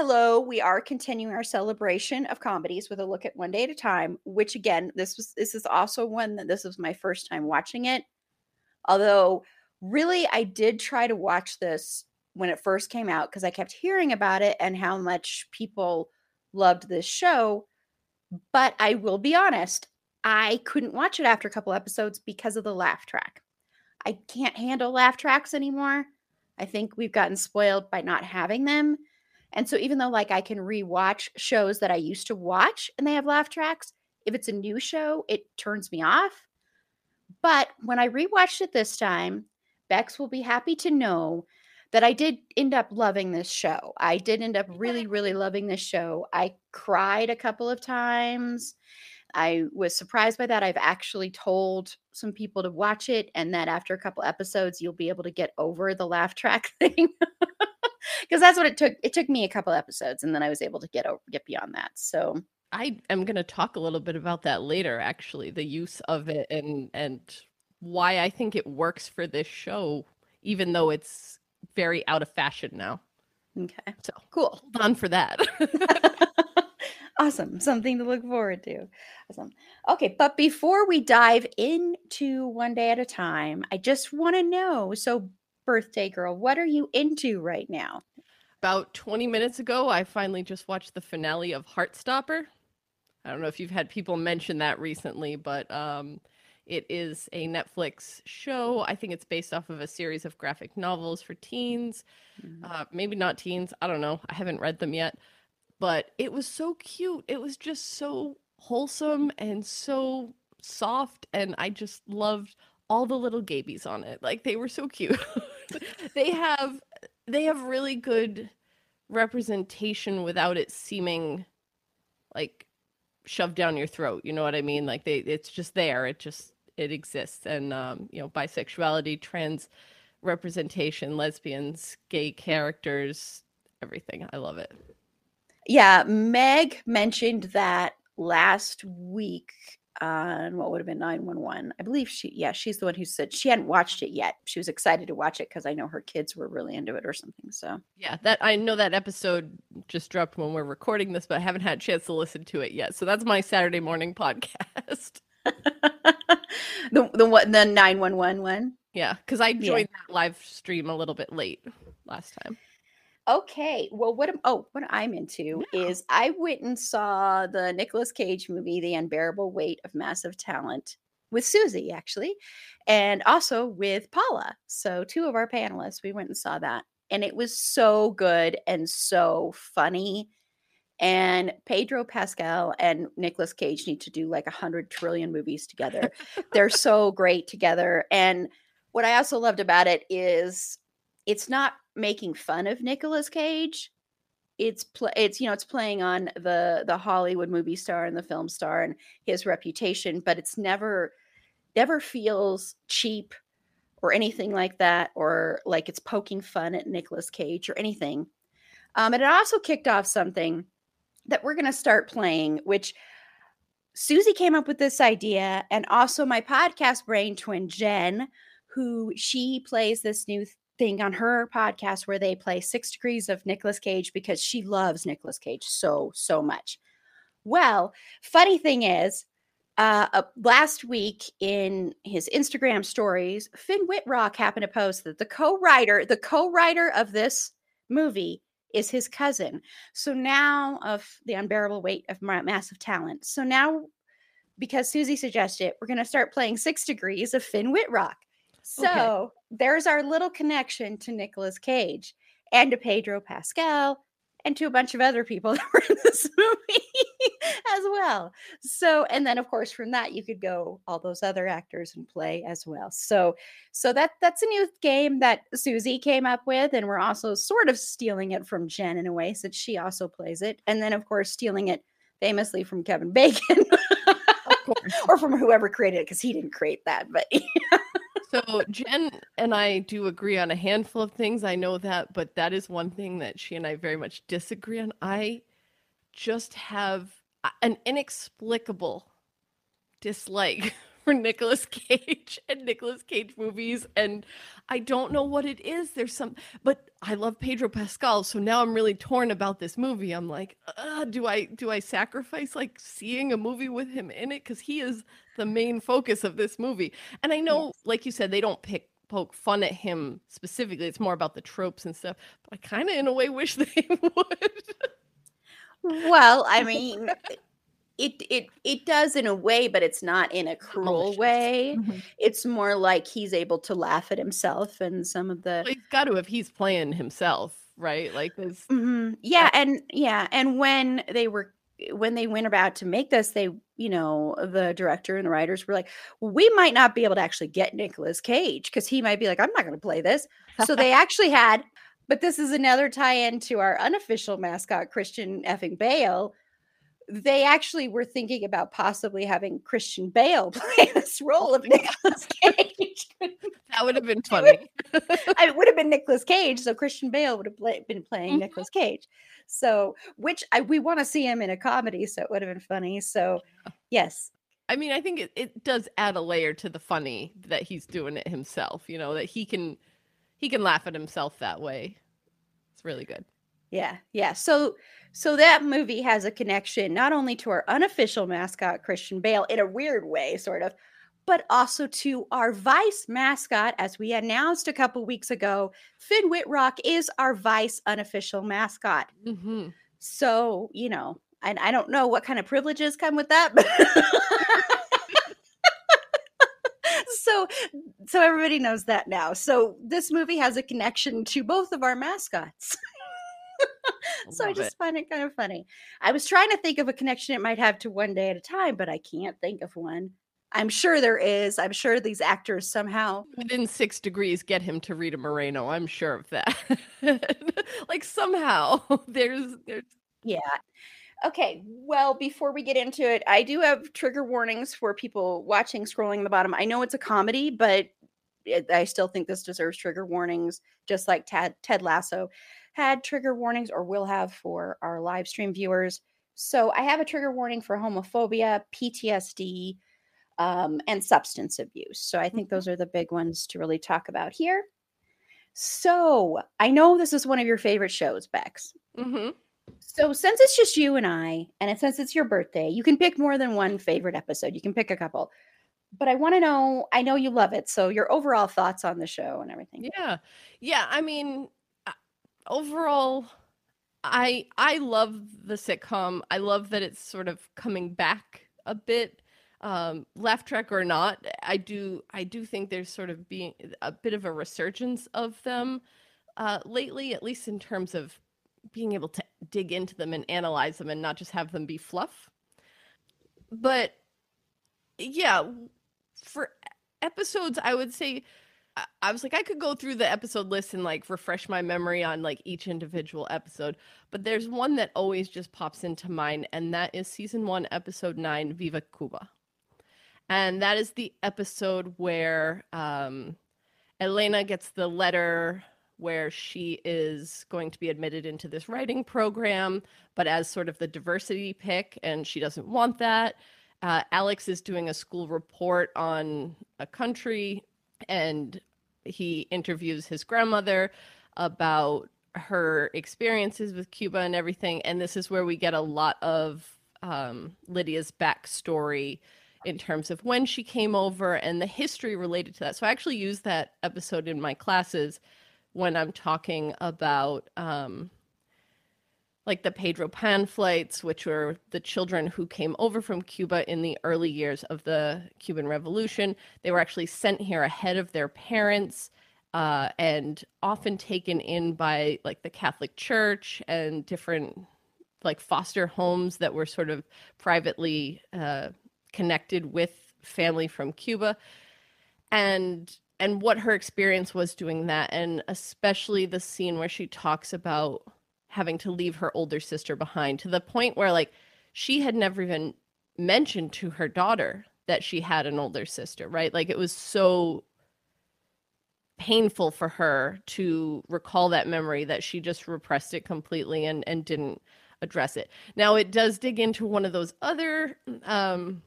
Hello, we are continuing our celebration of comedies with a look at one day at a time, which again, this was this is also one that this was my first time watching it. Although really I did try to watch this when it first came out because I kept hearing about it and how much people loved this show. But I will be honest, I couldn't watch it after a couple episodes because of the laugh track. I can't handle laugh tracks anymore. I think we've gotten spoiled by not having them. And so even though like I can rewatch shows that I used to watch and they have laugh tracks, if it's a new show, it turns me off. But when I rewatched it this time, Bex will be happy to know that I did end up loving this show. I did end up really, really loving this show. I cried a couple of times. I was surprised by that. I've actually told some people to watch it, and that after a couple episodes, you'll be able to get over the laugh track thing because that's what it took. It took me a couple episodes, and then I was able to get over get beyond that. So I am going to talk a little bit about that later. Actually, the use of it and and why I think it works for this show, even though it's very out of fashion now. Okay, So cool. hold on for that. awesome. Something to look forward to. Awesome. Okay, but before we dive into one day at a time, I just want to know so, birthday girl, what are you into right now? About 20 minutes ago, I finally just watched the finale of Heartstopper. I don't know if you've had people mention that recently, but um, it is a Netflix show. I think it's based off of a series of graphic novels for teens. Mm-hmm. Uh, maybe not teens. I don't know. I haven't read them yet. But it was so cute. It was just so wholesome and so soft. And I just loved all the little gabies on it. Like they were so cute. they have they have really good representation without it seeming like shoved down your throat. You know what I mean? Like they it's just there. It just it exists. And um, you know, bisexuality, trans representation, lesbians, gay characters, everything. I love it. Yeah, Meg mentioned that last week on what would have been 911. I believe she, yeah, she's the one who said she hadn't watched it yet. She was excited to watch it because I know her kids were really into it or something. So, Yeah, that I know that episode just dropped when we're recording this, but I haven't had a chance to listen to it yet. So that's my Saturday morning podcast. the the what the 911 one. Yeah, because I joined that live stream a little bit late last time. Okay. Well, what am oh, what I'm into is I went and saw the Nicolas Cage movie, The Unbearable Weight of Massive Talent, with Susie, actually, and also with Paula. So two of our panelists, we went and saw that. And it was so good and so funny. And Pedro Pascal and Nicolas Cage need to do like a hundred trillion movies together. They're so great together. And what I also loved about it is it's not making fun of Nicolas Cage. It's pl- it's you know it's playing on the the Hollywood movie star and the film star and his reputation, but it's never never feels cheap or anything like that or like it's poking fun at Nicolas Cage or anything. Um, and it also kicked off something that we're going to start playing, which Susie came up with this idea, and also my podcast brain twin Jen, who she plays this new thing on her podcast where they play Six Degrees of Nicolas Cage because she loves Nicolas Cage so so much. Well, funny thing is, Uh, uh, last week in his Instagram stories, Finn Wittrock happened to post that the co-writer, the co-writer of this movie is his cousin. So now of the unbearable weight of massive talent. So now because Susie suggested we're going to start playing Six Degrees of Finn Wittrock. So okay. there's our little connection to Nicolas Cage and to Pedro Pascal and to a bunch of other people that were in this movie as well. So, and then of course from that you could go all those other actors and play as well. So, so that that's a new game that Susie came up with, and we're also sort of stealing it from Jen in a way, since she also plays it, and then of course stealing it famously from Kevin Bacon. or from whoever created it because he didn't create that. But so Jen and I do agree on a handful of things. I know that, but that is one thing that she and I very much disagree on. I just have an inexplicable dislike for Nicolas Cage and Nicolas Cage movies and I don't know what it is. There's some but I love Pedro Pascal so now I'm really torn about this movie. I'm like uh, do I do I sacrifice like seeing a movie with him in it? Cuz he is the main focus of this movie. And I know like you said they don't pick poke fun at him specifically. It's more about the tropes and stuff but I kind of in a way wish they would. Well I mean it it it does in a way, but it's not in a cruel way. Mm-hmm. It's more like he's able to laugh at himself and some of the. Well, he's got to if he's playing himself, right? Like this. Mm-hmm. Yeah, and yeah, and when they were when they went about to make this, they you know the director and the writers were like, we might not be able to actually get Nicolas Cage because he might be like, I'm not going to play this. So they actually had. But this is another tie-in to our unofficial mascot, Christian effing Bale, they actually were thinking about possibly having Christian Bale play this role of Nicolas Cage. that would have been funny. it would have been Nicolas Cage, so Christian Bale would have play, been playing mm-hmm. Nicolas Cage. So, which I, we want to see him in a comedy, so it would have been funny. So, yes. I mean, I think it, it does add a layer to the funny that he's doing it himself. You know that he can he can laugh at himself that way. It's really good. Yeah, yeah. So so that movie has a connection not only to our unofficial mascot Christian Bale in a weird way sort of, but also to our Vice mascot as we announced a couple weeks ago, Finn Wittrock is our Vice unofficial mascot. Mm-hmm. So, you know, and I don't know what kind of privileges come with that, but so so everybody knows that now. So this movie has a connection to both of our mascots. so I just it. find it kind of funny. I was trying to think of a connection it might have to one day at a time, but I can't think of one. I'm sure there is. I'm sure these actors somehow within six degrees get him to Rita Moreno. I'm sure of that. like somehow there's there's yeah. Okay, well, before we get into it, I do have trigger warnings for people watching scrolling the bottom. I know it's a comedy, but it, I still think this deserves trigger warnings, just like Ted, Ted Lasso had trigger warnings or will have for our live stream viewers. So I have a trigger warning for homophobia, PTSD, um, and substance abuse. So I think mm-hmm. those are the big ones to really talk about here. So I know this is one of your favorite shows, Bex. Mm-hmm. So since it's just you and I, and since it's your birthday, you can pick more than one favorite episode. You can pick a couple. But I want to know, I know you love it. So your overall thoughts on the show and everything. Yeah. Yeah. I mean, overall i i love the sitcom. I love that it's sort of coming back a bit. Um laugh track or not i do i do think there's sort of being a bit of a resurgence of them uh lately at least in terms of being able to dig into them and analyze them and not just have them be fluff. But yeah for episodes i would say I was like, I could go through the episode list and like refresh my memory on like each individual episode, but there's one that always just pops into mind, and that is season one, episode nine, Viva Cuba. And that is the episode where um, Elena gets the letter where she is going to be admitted into this writing program, but as sort of the diversity pick, and she doesn't want that. Uh, Alex is doing a school report on a country and he interviews his grandmother about her experiences with Cuba and everything. And this is where we get a lot of um, Lydia's backstory in terms of when she came over and the history related to that. So I actually use that episode in my classes when I'm talking about um, like the Pedro Pan flights, which were the children who came over from Cuba in the early years of the Cuban Revolution. They were actually sent here ahead of their parents uh, and often taken in by like the Catholic Church and different like foster homes that were sort of privately uh, connected with family from Cuba. And and what her experience was doing that and especially the scene where she talks about having to leave her older sister behind to the point where like she had never even mentioned to her daughter that she had an older sister right? Like it was so painful for her to recall that memory that she just repressed it completely and and didn't address it. Now it does dig into one of those other um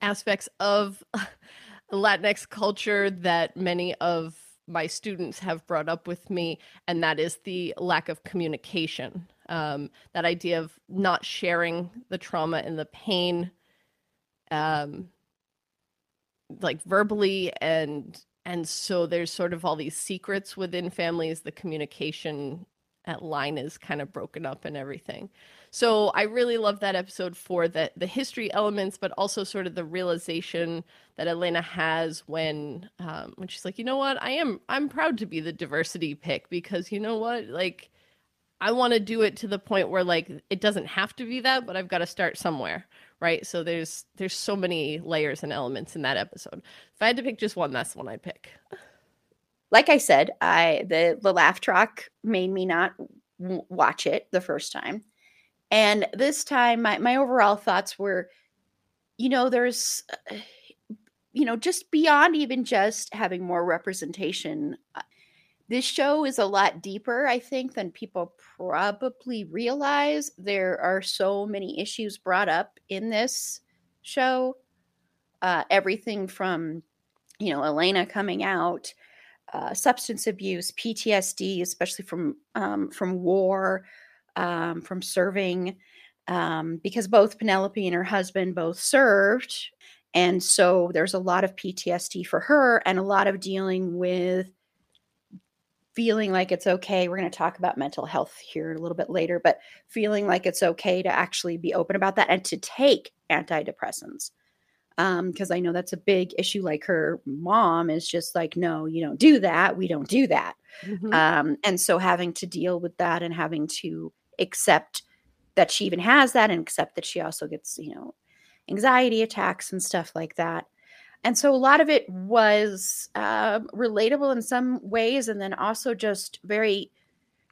aspects of Latinx culture that many of my students have brought up with me, and that is the lack of communication. Um, that idea of not sharing the trauma and the pain, um, like verbally, and and so there's sort of all these secrets within families. The communication at line is kind of broken up and everything. So I really love that episode for the the history elements, but also sort of the realization that Elena has when um, when she's like, you know what, I am I'm proud to be the diversity pick because you know what, like I want to do it to the point where like it doesn't have to be that, but I've got to start somewhere, right? So there's there's so many layers and elements in that episode. If I had to pick just one, that's the one I'd pick. Like I said, I the the laugh track made me not watch it the first time. And this time, my, my overall thoughts were, you know, there's, uh, you know, just beyond even just having more representation. Uh, this show is a lot deeper, I think, than people probably realize. There are so many issues brought up in this show. Uh, everything from, you know, Elena coming out, uh, substance abuse, PTSD, especially from um, from war, um, from serving um, because both Penelope and her husband both served. And so there's a lot of PTSD for her and a lot of dealing with feeling like it's okay. We're going to talk about mental health here a little bit later, but feeling like it's okay to actually be open about that and to take antidepressants. Because um, I know that's a big issue. Like her mom is just like, no, you don't do that. We don't do that. Mm-hmm. Um, and so having to deal with that and having to accept that she even has that and accept that she also gets, you know, anxiety attacks and stuff like that. And so a lot of it was uh, relatable in some ways, and then also just very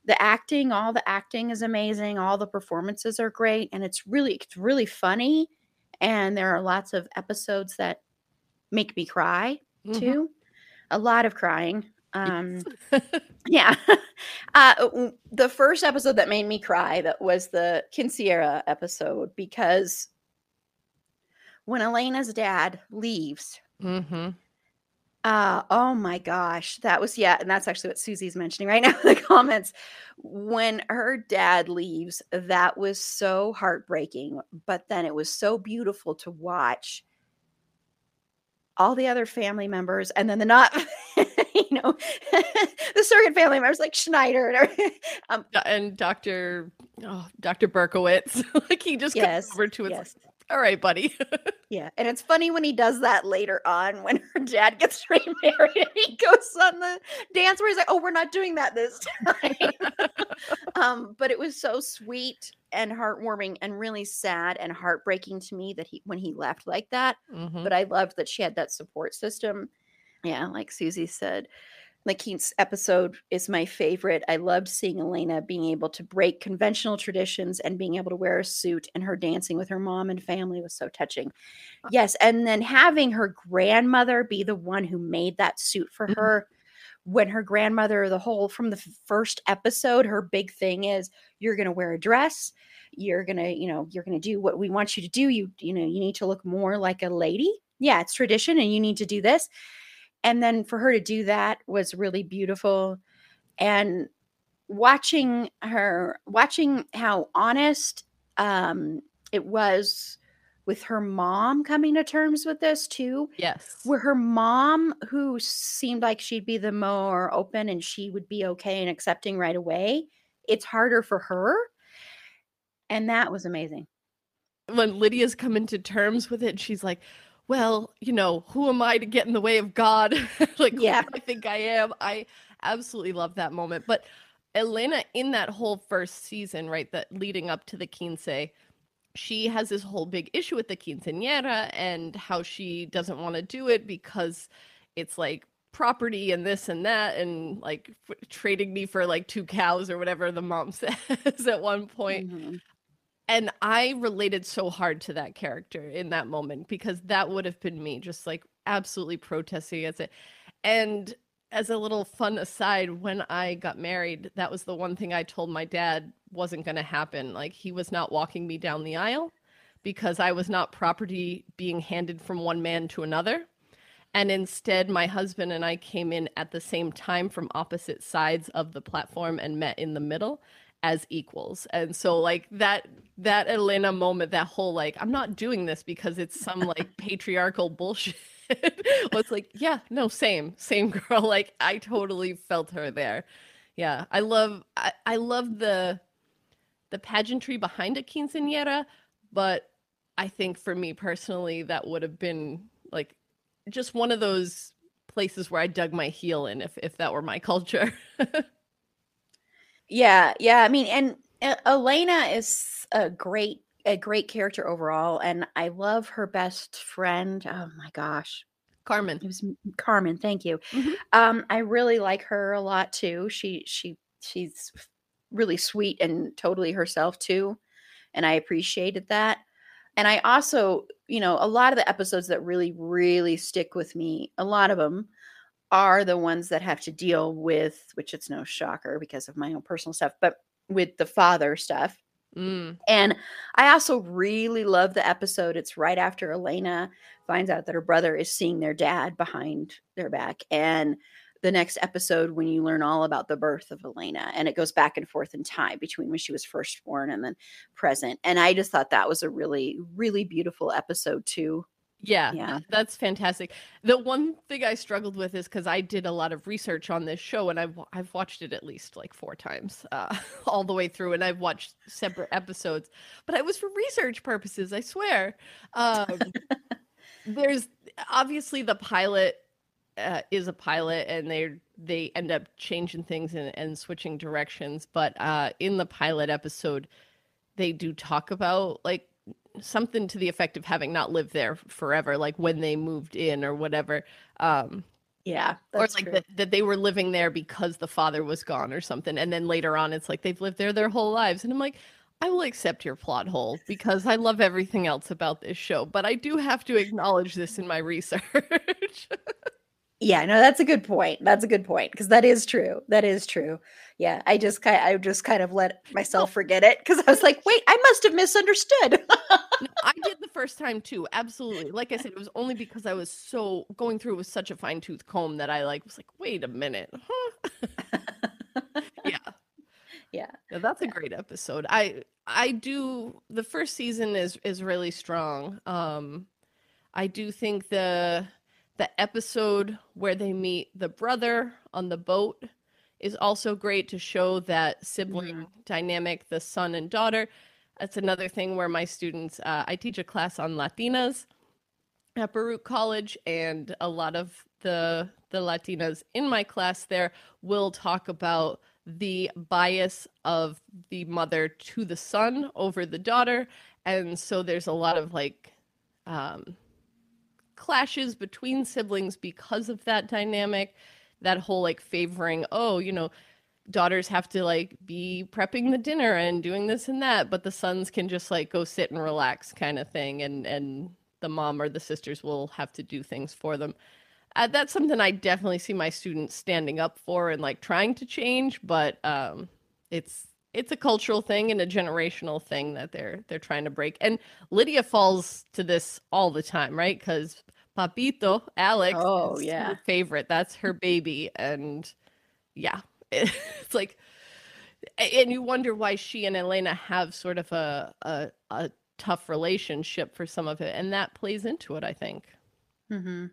the acting. All the acting is amazing. All the performances are great, and it's really it's really funny. And there are lots of episodes that make me cry mm-hmm. too. A lot of crying. Um, yeah. Uh, the first episode that made me cry that was the Quinceañera episode because when Elena's dad leaves, mm-hmm. uh, oh my gosh, that was yeah, and that's actually what Susie's mentioning right now in the comments. When her dad leaves, that was so heartbreaking, but then it was so beautiful to watch all the other family members and then the not you know the surrogate family members like schneider and, um, and dr oh, dr berkowitz like he just yes, comes over to it yes. all right buddy yeah and it's funny when he does that later on when her dad gets remarried and he goes on the dance where he's like oh we're not doing that this time um but it was so sweet and heartwarming and really sad and heartbreaking to me that he when he left like that. Mm-hmm. But I loved that she had that support system. Yeah, like Susie said, Keith's episode is my favorite. I loved seeing Elena being able to break conventional traditions and being able to wear a suit and her dancing with her mom and family was so touching. Yes, and then having her grandmother be the one who made that suit for mm-hmm. her when her grandmother the whole from the first episode her big thing is you're going to wear a dress you're going to you know you're going to do what we want you to do you you know you need to look more like a lady yeah it's tradition and you need to do this and then for her to do that was really beautiful and watching her watching how honest um it was with her mom coming to terms with this too. Yes. Where her mom, who seemed like she'd be the more open and she would be okay and accepting right away, it's harder for her. And that was amazing. When Lydia's coming to terms with it, she's like, well, you know, who am I to get in the way of God? like, Yeah. who do I think I am. I absolutely love that moment. But Elena, in that whole first season, right, that leading up to the quince, she has this whole big issue with the quinceañera and how she doesn't want to do it because it's like property and this and that and like f- trading me for like two cows or whatever the mom says at one point Mhm. And I related so hard to that character in that moment because that would have been me, just like absolutely protesting against it. And as a little fun aside, when I got married, that was the one thing I told my dad wasn't going to happen. Like he was not walking me down the aisle because I was not property being handed from one man to another. And instead, my husband and I came in at the same time from opposite sides of the platform and met in the middle as equals. And so like that that Elena moment, that whole like, I'm not doing this because it's some like patriarchal bullshit. was like, yeah, no, same, same girl. Like I totally felt her there. Yeah. I love I, I love the the pageantry behind a quinceañera, but I think for me personally, that would have been like just one of those places where I dug my heel in if if that were my culture. Yeah, yeah. I mean, and uh, Elena is a great, a great character overall, and I love her best friend. Oh my gosh, Carmen. it was Carmen. Thank you. Mhm. Um, I really like her a lot too. She, she, she's really sweet and totally herself too, and I appreciated that. And I also, you know, a lot of the episodes that really, really stick with me, a lot of them are the ones that have to deal with, which it's no shocker because of my own personal stuff, but with the father stuff. Mm. And I also really love the episode. It's right after Elena finds out that her brother is seeing their dad behind their back. And the next episode, when you learn all about the birth of Elena, and it goes back and forth in time between when she was first born and then present. And I just thought that was a really, really beautiful episode, too. Yeah, Yeah. that's fantastic. The one thing I struggled with is because I did a lot of research on this show, and I've I've watched it at least like four times, uh, all the way through, and I've watched separate episodes, but it was for research purposes. I swear. Um, there's obviously the pilot uh, is a pilot, and they they end up changing things and, and switching directions. But uh, in the pilot episode, they do talk about like something to the effect of having not lived there forever, like when they moved in or whatever. Um, Yeah. or like that, that they were living there because the father was gone or something. And then later on, it's like they've lived there their whole lives. And I'm like, I will accept your plot hole because I love everything else about this show, but I do have to acknowledge this in my research. Yeah, no, that's a good point. That's a good point because that is true. That is true. Yeah, I just kind, I just kind of let myself forget it because I was like, wait, I must have misunderstood. No, I did the first time too. Absolutely. Like I said, it was only because I was so going through with such a fine tooth comb that I like was like, wait a minute. Huh? yeah. yeah, Yeah, that's a great episode. I I do the first season is is really strong. Um I do think the the episode where they meet the brother on the boat is also great to show that sibling dynamic, the son and daughter. That's another thing where my students, uh, I teach a class on Latinas at Baruch College, and a lot of the the Latinas in my class there will talk about the bias of the mother to the son over the daughter, and so there's a lot of like um, clashes between siblings because of that dynamic. That whole like favoring, oh, you know, daughters have to like be prepping the dinner and doing this and that, but the sons can just like go sit and relax kind of thing, and and the mom or the sisters will have to do things for them. Uh, that's something I definitely see my students standing up for and like trying to change, but um, it's it's a cultural thing and a generational thing that they're they're trying to break. And Lydia falls to this all the time, right? Because Papito Alex, Oh, yeah. her favorite. That's her baby, and yeah, it's like, and you wonder why she and Elena have sort of a a, a tough relationship for some of it and that plays into it i think Mm-hmm.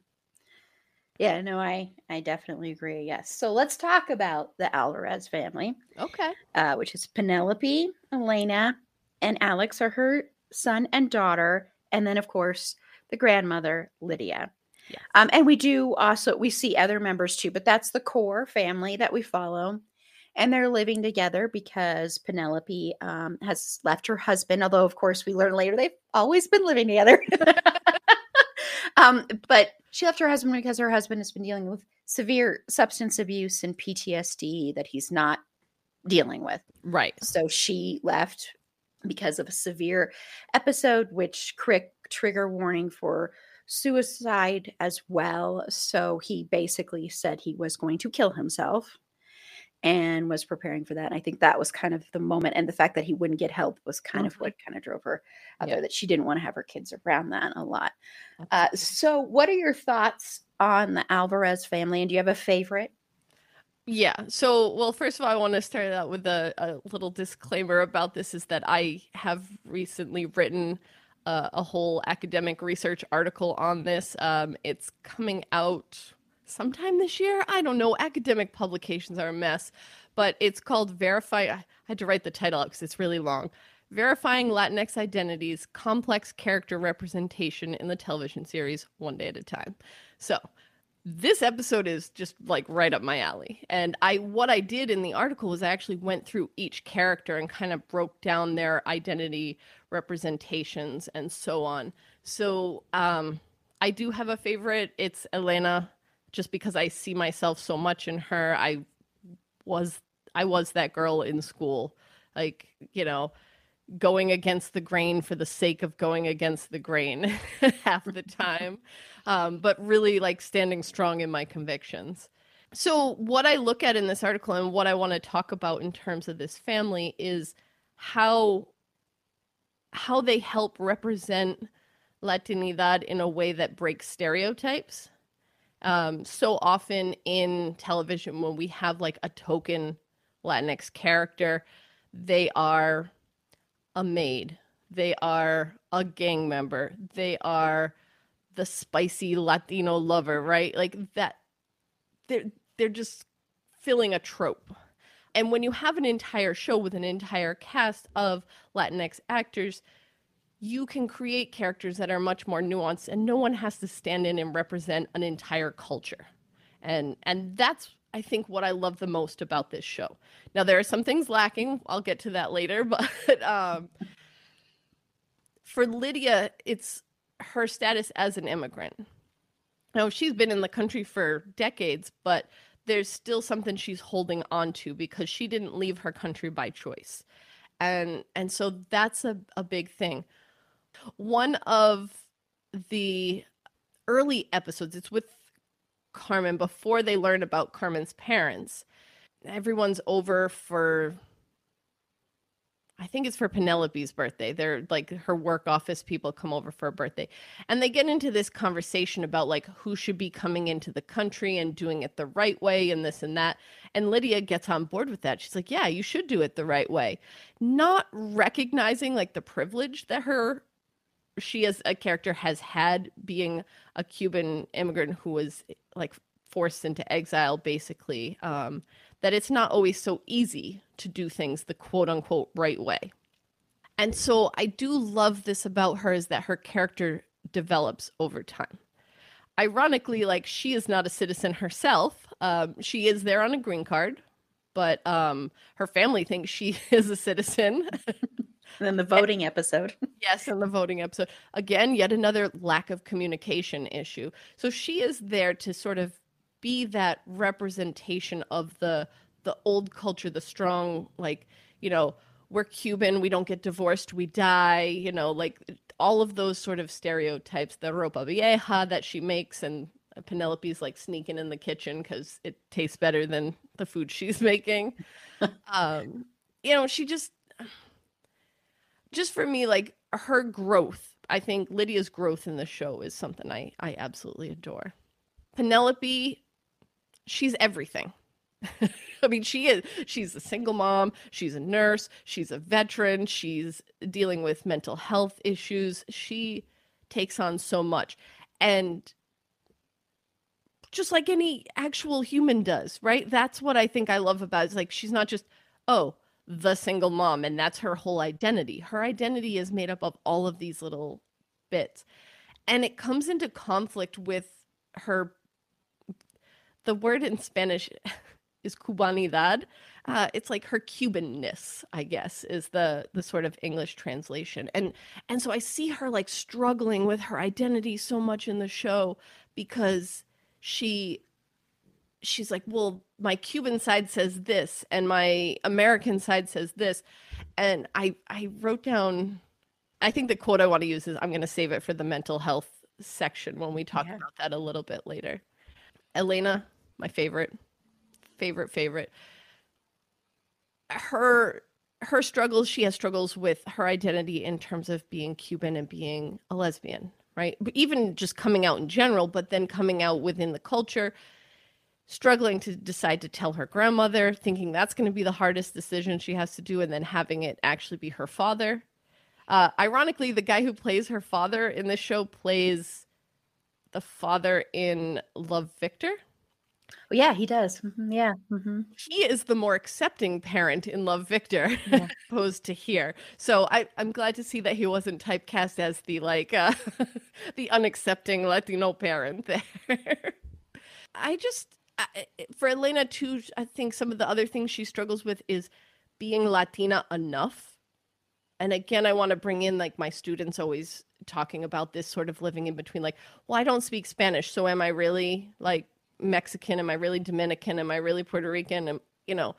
Yeah, no, I I definitely agree. Yes. So let's talk about the Alvarez family, okay uh, which is Penelope, Elena, and Alex are her son and daughter, and then of course the grandmother Lydia. Yes. Um, and we do also we see other members too, but that's the core family that we follow. And they're living together because Penelope um, has left her husband. Although, of course, we learn later they've always been living together. um, but she left her husband because her husband has been dealing with severe substance abuse and PTSD that he's not dealing with. right So she left because of a severe episode, which crick trigger warning for suicide as well. So he basically said he was going to kill himself and was preparing for that. And I think that was kind of the moment. And the fact that he wouldn't get help was kind of Mhm. what kind of drove her out Yeah. there, that she didn't want to have her kids around that a lot. Uh, so, what are your thoughts on the Alvarez family? And do you have a favorite? Yeah. So, well, first of all, I want to start out with a, a little disclaimer about this is that I have recently written uh, a whole academic research article on this. Um, it's coming out sometime this year. I don't know. Academic publications are a mess, but it's called Verify. I had to write the title out because it's really long. Verifying Latinx Identities Complex Character Representation in the Television Series One Day at a Time. So, this episode is just like right up my alley. And i what i did in the article was i actually went through each character and kind of broke down their identity representations and so on. So um i do have a favorite. It's elena just because i see myself so much in her. I was i was that girl in school. Like you know going against the grain for the sake of going against the grain half the time um, but really like standing strong in my convictions. So, what I look at in this article and what I want to talk about in terms of this family is how how they help represent Latinidad in a way that breaks stereotypes. Um, so often in television, when we have like a token Latinx character, they are a maid, they are a gang member, they are the spicy Latino lover, right? Like that they're they're just filling a trope. And when you have an entire show with an entire cast of Latinx actors, you can create characters that are much more nuanced and no one has to stand in and represent an entire culture. And and that's I think what I love the most about this show. Now there are some things lacking. I'll get to that later, but um for Lydia, it's her status as an immigrant. Now, she's been in the country for decades, but there's still something she's holding on to because she didn't leave her country by choice. And and so that's a, a big thing. One of the early episodes, it's with Carmen before they learn about Carmen's parents. Everyone's over for I think it's for Penelope's birthday. They're like her work office people come over for a birthday. And they get into this conversation about like who should be coming into the country and doing it the right way and this and that. And Lydia gets on board with that. She's like, "Yeah, you should do it the right way." Not recognizing like the privilege that her she as a character has had being a Cuban immigrant who was like forced into exile basically. Um that it's not always so easy to do things the quote unquote right way. And so I do love this about her is that her character develops over time. Ironically, like she is not a citizen herself. Um, she is there on a green card, but um, her family thinks she is a citizen. And then the voting episode. Yes, in the voting episode. Again, yet another lack of communication issue. So she is there to sort of be that representation of the the old culture, the strong like, you know, we're Cuban, we don't get divorced, we die, you know, like all of those sort of stereotypes, the ropa vieja that she makes and Penelope's like sneaking in the kitchen cuz it tastes better than the food she's making. um, you know, she just just for me, like her growth, I think Lydia's growth in the show is something I, I absolutely adore. Penelope, she's everything. I mean, she is she's a single mom, she's a nurse, she's a veteran, she's dealing with mental health issues. She takes on so much. And just like any actual human does, right? That's what I think I love about it. It's like she's not just, oh, the single mom, and that's her whole identity. Her identity is made up of all of these little bits. And it comes into conflict with her the word in Spanish is cubanidad. Uh, it's like her Cubanness, I guess, is the the sort of English translation. And and so I see her like struggling with her identity so much in the show because she she's like, well, my Cuban side says this and my American side says this. And I I wrote down I think the quote I want to use is I'm going to save it for the mental health section when we talk yeah. about that a little bit later. Elena, my favorite, favorite, favorite. Her her struggles, she has struggles with her identity in terms of being Cuban and being a lesbian, right? But even just coming out in general, but then coming out within the culture, struggling to decide to tell her grandmother, thinking that's going to be the hardest decision she has to do, and then having it actually be her father. Uh, ironically, the guy who plays her father in this show plays the father in Love Victor. Well, yeah, he does. Mm-hmm, yeah. Mm-hmm. He is the more accepting parent in Love Victor yeah. opposed to here. So I, I'm glad to see that he wasn't typecast as the like uh, the unaccepting Latino parent there. I just for Elena too, I think some of the other things she struggles with is being Latina enough. And again, I want to bring in like my students always talking about this sort of living in between like, well, I don't speak Spanish, so am I really like Mexican? Am I really Dominican? Am I really Puerto Rican? Am, you know,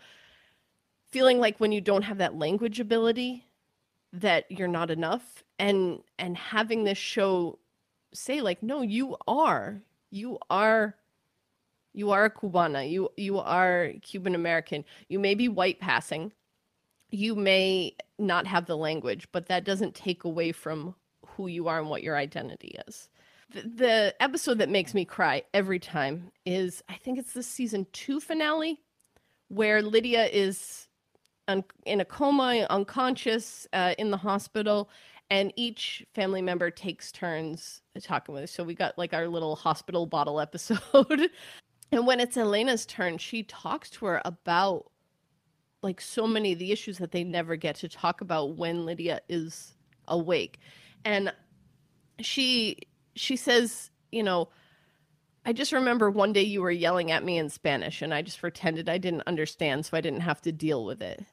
feeling like when you don't have that language ability that you're not enough and and having this show say like no you are you are you are a cubana you you are cuban american you may be white passing you may not have the language but that doesn't take away from who you are and what your identity is the, episode that makes me cry every time is I think it's the season two finale where Lydia is un- in a coma, unconscious uh, in the hospital, and each family member takes turns talking with her. So we got like our little hospital bottle episode. and when it's Elena's turn, she talks to her about like so many of the issues that they never get to talk about when Lydia is awake. And she she says, you know, I just remember one day you were yelling at me in Spanish and I just pretended I didn't understand so I didn't have to deal with it.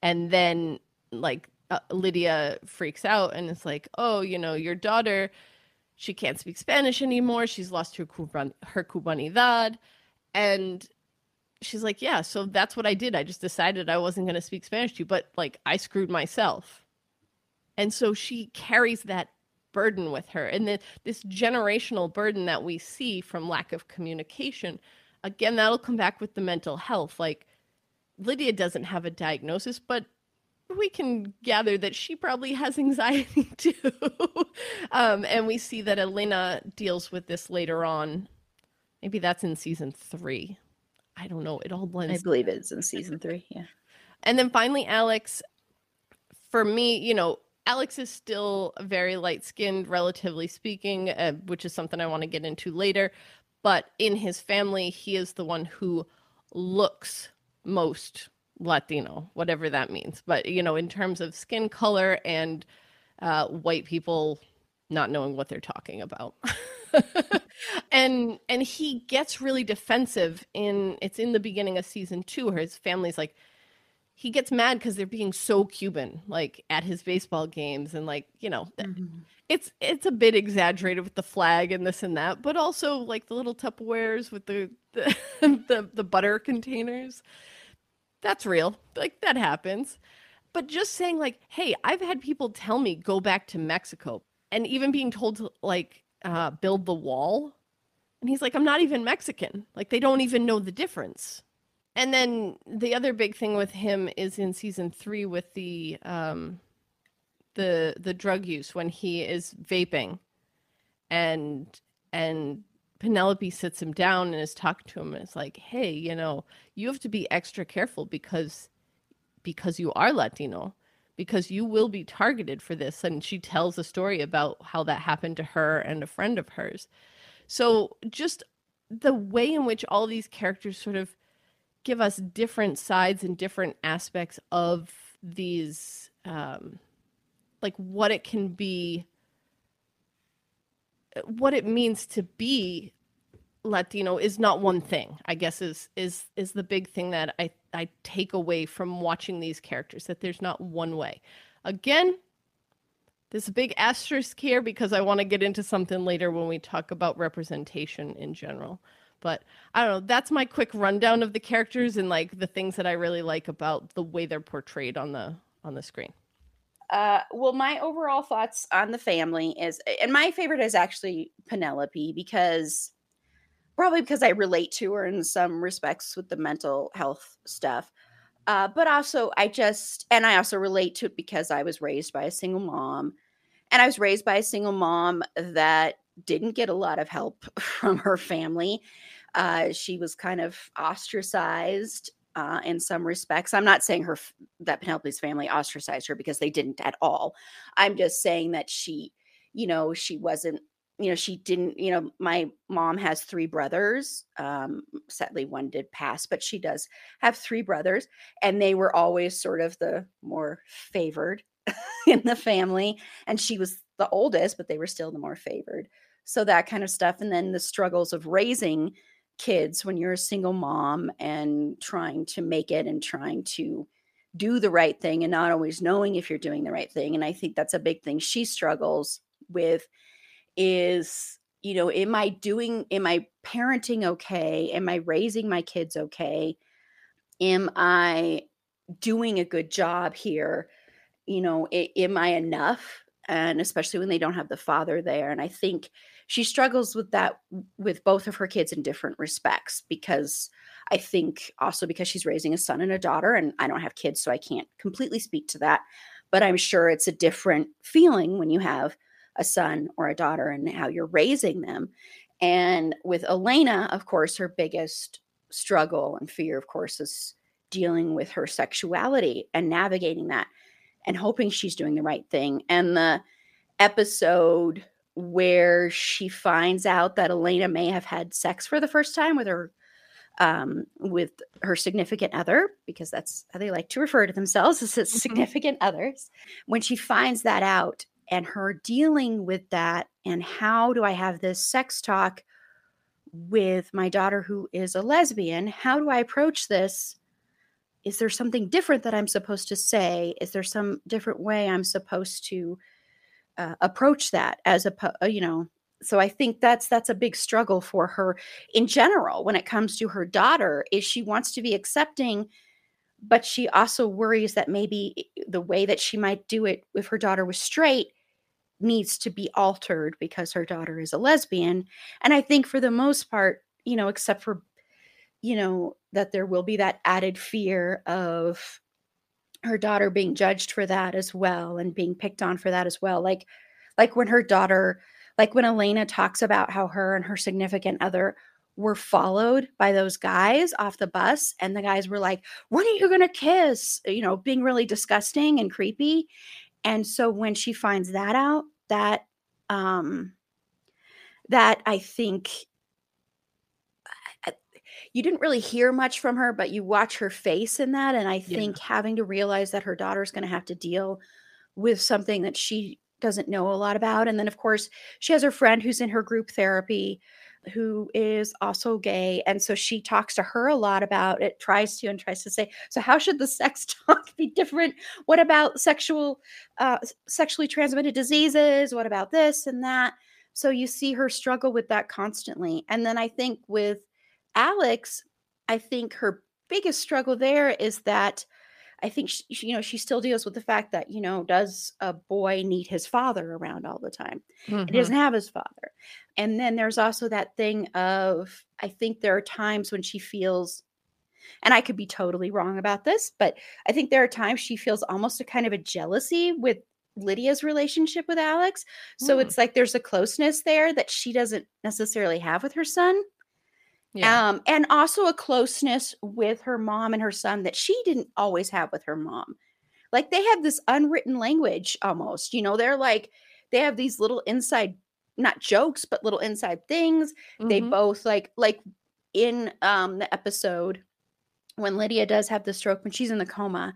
And then like uh, Lydia freaks out and it's like, "Oh, you know, your daughter she can't speak Spanish anymore. She's lost her cuban- her cubanidad." And she's like, "Yeah, so that's what I did. I just decided I wasn't going to speak Spanish to you, but like I screwed myself." And so she carries that burden with her and the, this generational burden that we see from lack of communication again that'll come back with the mental health like lydia doesn't have a diagnosis but we can gather that she probably has anxiety too. Um, and we see that elena deals with this later on. Maybe that's in season three. I don't know. It all blends i believe it's in season three yeah. And then finally alex. For me you know Alex is still very light skinned, relatively speaking, uh, which is something I want to get into later. But in his family, he is the one who looks most Latino, whatever that means. But, you know, in terms of skin color and uh, white people not knowing what they're talking about. and and he gets really defensive in it's in the beginning of season two where his family's like he gets mad because they're being so Cuban, like at his baseball games, and like you know, mm-hmm. it's it's a bit exaggerated with the flag and this and that, but also like the little Tupperwares with the the the, the butter containers. That's real, like that happens. But just saying like, hey, I've had people tell me go back to Mexico, and even being told to like uh, build the wall, and he's like, I'm not even Mexican. Like they don't even know the difference and then the other big thing with him is in season three with the um the the drug use when he is vaping and and Penelope sits him down and is talking to him and it's like, "Hey, you know, you have to be extra careful because because you are Latino, because you will be targeted for this." And she tells a story about how that happened to her and a friend of hers. So, just the way in which all these characters sort of give us different sides and different aspects of these um like what it can be what it means to be Latino is not one thing. I guess is is is the big thing that I I take away from watching these characters that there's not one way. Again, a big asterisk here because I want to get into something later when we talk about representation in general. But I don't know. That's my quick rundown of the characters and like the things that I really like about the way they're portrayed on the on the screen. Uh, well, my overall thoughts on the family is, and my favorite is actually Penelope because probably because I relate to her in some respects with the mental health stuff. Uh, but also, I just, and I also relate to it because I was raised by a single mom. And I was raised by a single mom that didn't get a lot of help from her family. Uh, she was kind of ostracized uh, in some respects. I'm not saying her that Penelope's family ostracized her because they didn't at all. I'm just saying that she, you know, she wasn't, you know, she didn't, you know, my mom has three brothers. Um, sadly, one did pass, but she does have three brothers, and they were always sort of the more favored in the family. And she was the oldest, but they were still the more favored. So that kind of stuff. And then the struggles of raising kids when you're a single mom and trying to make it and trying to do the right thing and not always knowing if you're doing the right thing and i think that's a big thing she struggles with is you know am i doing am i parenting okay? Am i raising my kids okay? Am i doing a good job here? You know am i enough? And especially when they don't have the father there and i think she struggles with that with both of her kids in different respects because I think also because she's raising a son and a daughter, and I don't have kids, so I can't completely speak to that. But I'm sure it's a different feeling when you have a son or a daughter and how you're raising them. And with Elena, of course, her biggest struggle and fear, of course, is dealing with her sexuality and navigating that and hoping she's doing the right thing. And the episode where she finds out that Elena may have had sex for the first time with her um, with her significant other, because that's how they like to refer to themselves as mm-hmm. significant others. When she finds that out and her dealing with that, and how do I have this sex talk with my daughter who is a lesbian? How do I approach this? Is there something different that I'm supposed to say? Is there some different way I'm supposed to uh, approach that as a uh, you know so i think that's that's a big struggle for her in general when it comes to her daughter is she wants to be accepting but she also worries that maybe the way that she might do it if her daughter was straight needs to be altered because her daughter is a lesbian. And i think for the most part you know except for you know that there will be that added fear of her daughter being judged for that as well and being picked on for that as well. Like like when her daughter like when Elena talks about how her and her significant other were followed by those guys off the bus and the guys were like when are you going to kiss? You know being really disgusting and creepy. And so when she finds that out that um that i think you didn't really hear much from her, but you watch her face in that. And I think yeah. having to realize that her daughter's going to have to deal with something that she doesn't know a lot about. And then, of course, she has her friend who's in her group therapy who is also gay. And so she talks to her a lot about it, tries to, and tries to say, so how should the sex talk be different? What about sexual, uh, sexually transmitted diseases? What about this and that? So you see her struggle with that constantly. And then I think with Alex, I think her biggest struggle there is that I think she, you know she still deals with the fact that you know does a boy need his father around all the time? Mm-hmm. He doesn't have his father, and then there's also that thing of I think there are times when she feels, and I could be totally wrong about this, but I think there are times she feels almost a kind of a jealousy with Lydia's relationship with Alex. So Mm. it's like there's a closeness there that she doesn't necessarily have with her son. Yeah. Um, and also a closeness with her mom and her son that she didn't always have with her mom. Like they have this unwritten language almost, you know, they're like, they have these little inside, not jokes, but little inside things. They Mhm. both like, like in um the episode when Lydia does have the stroke when she's in the coma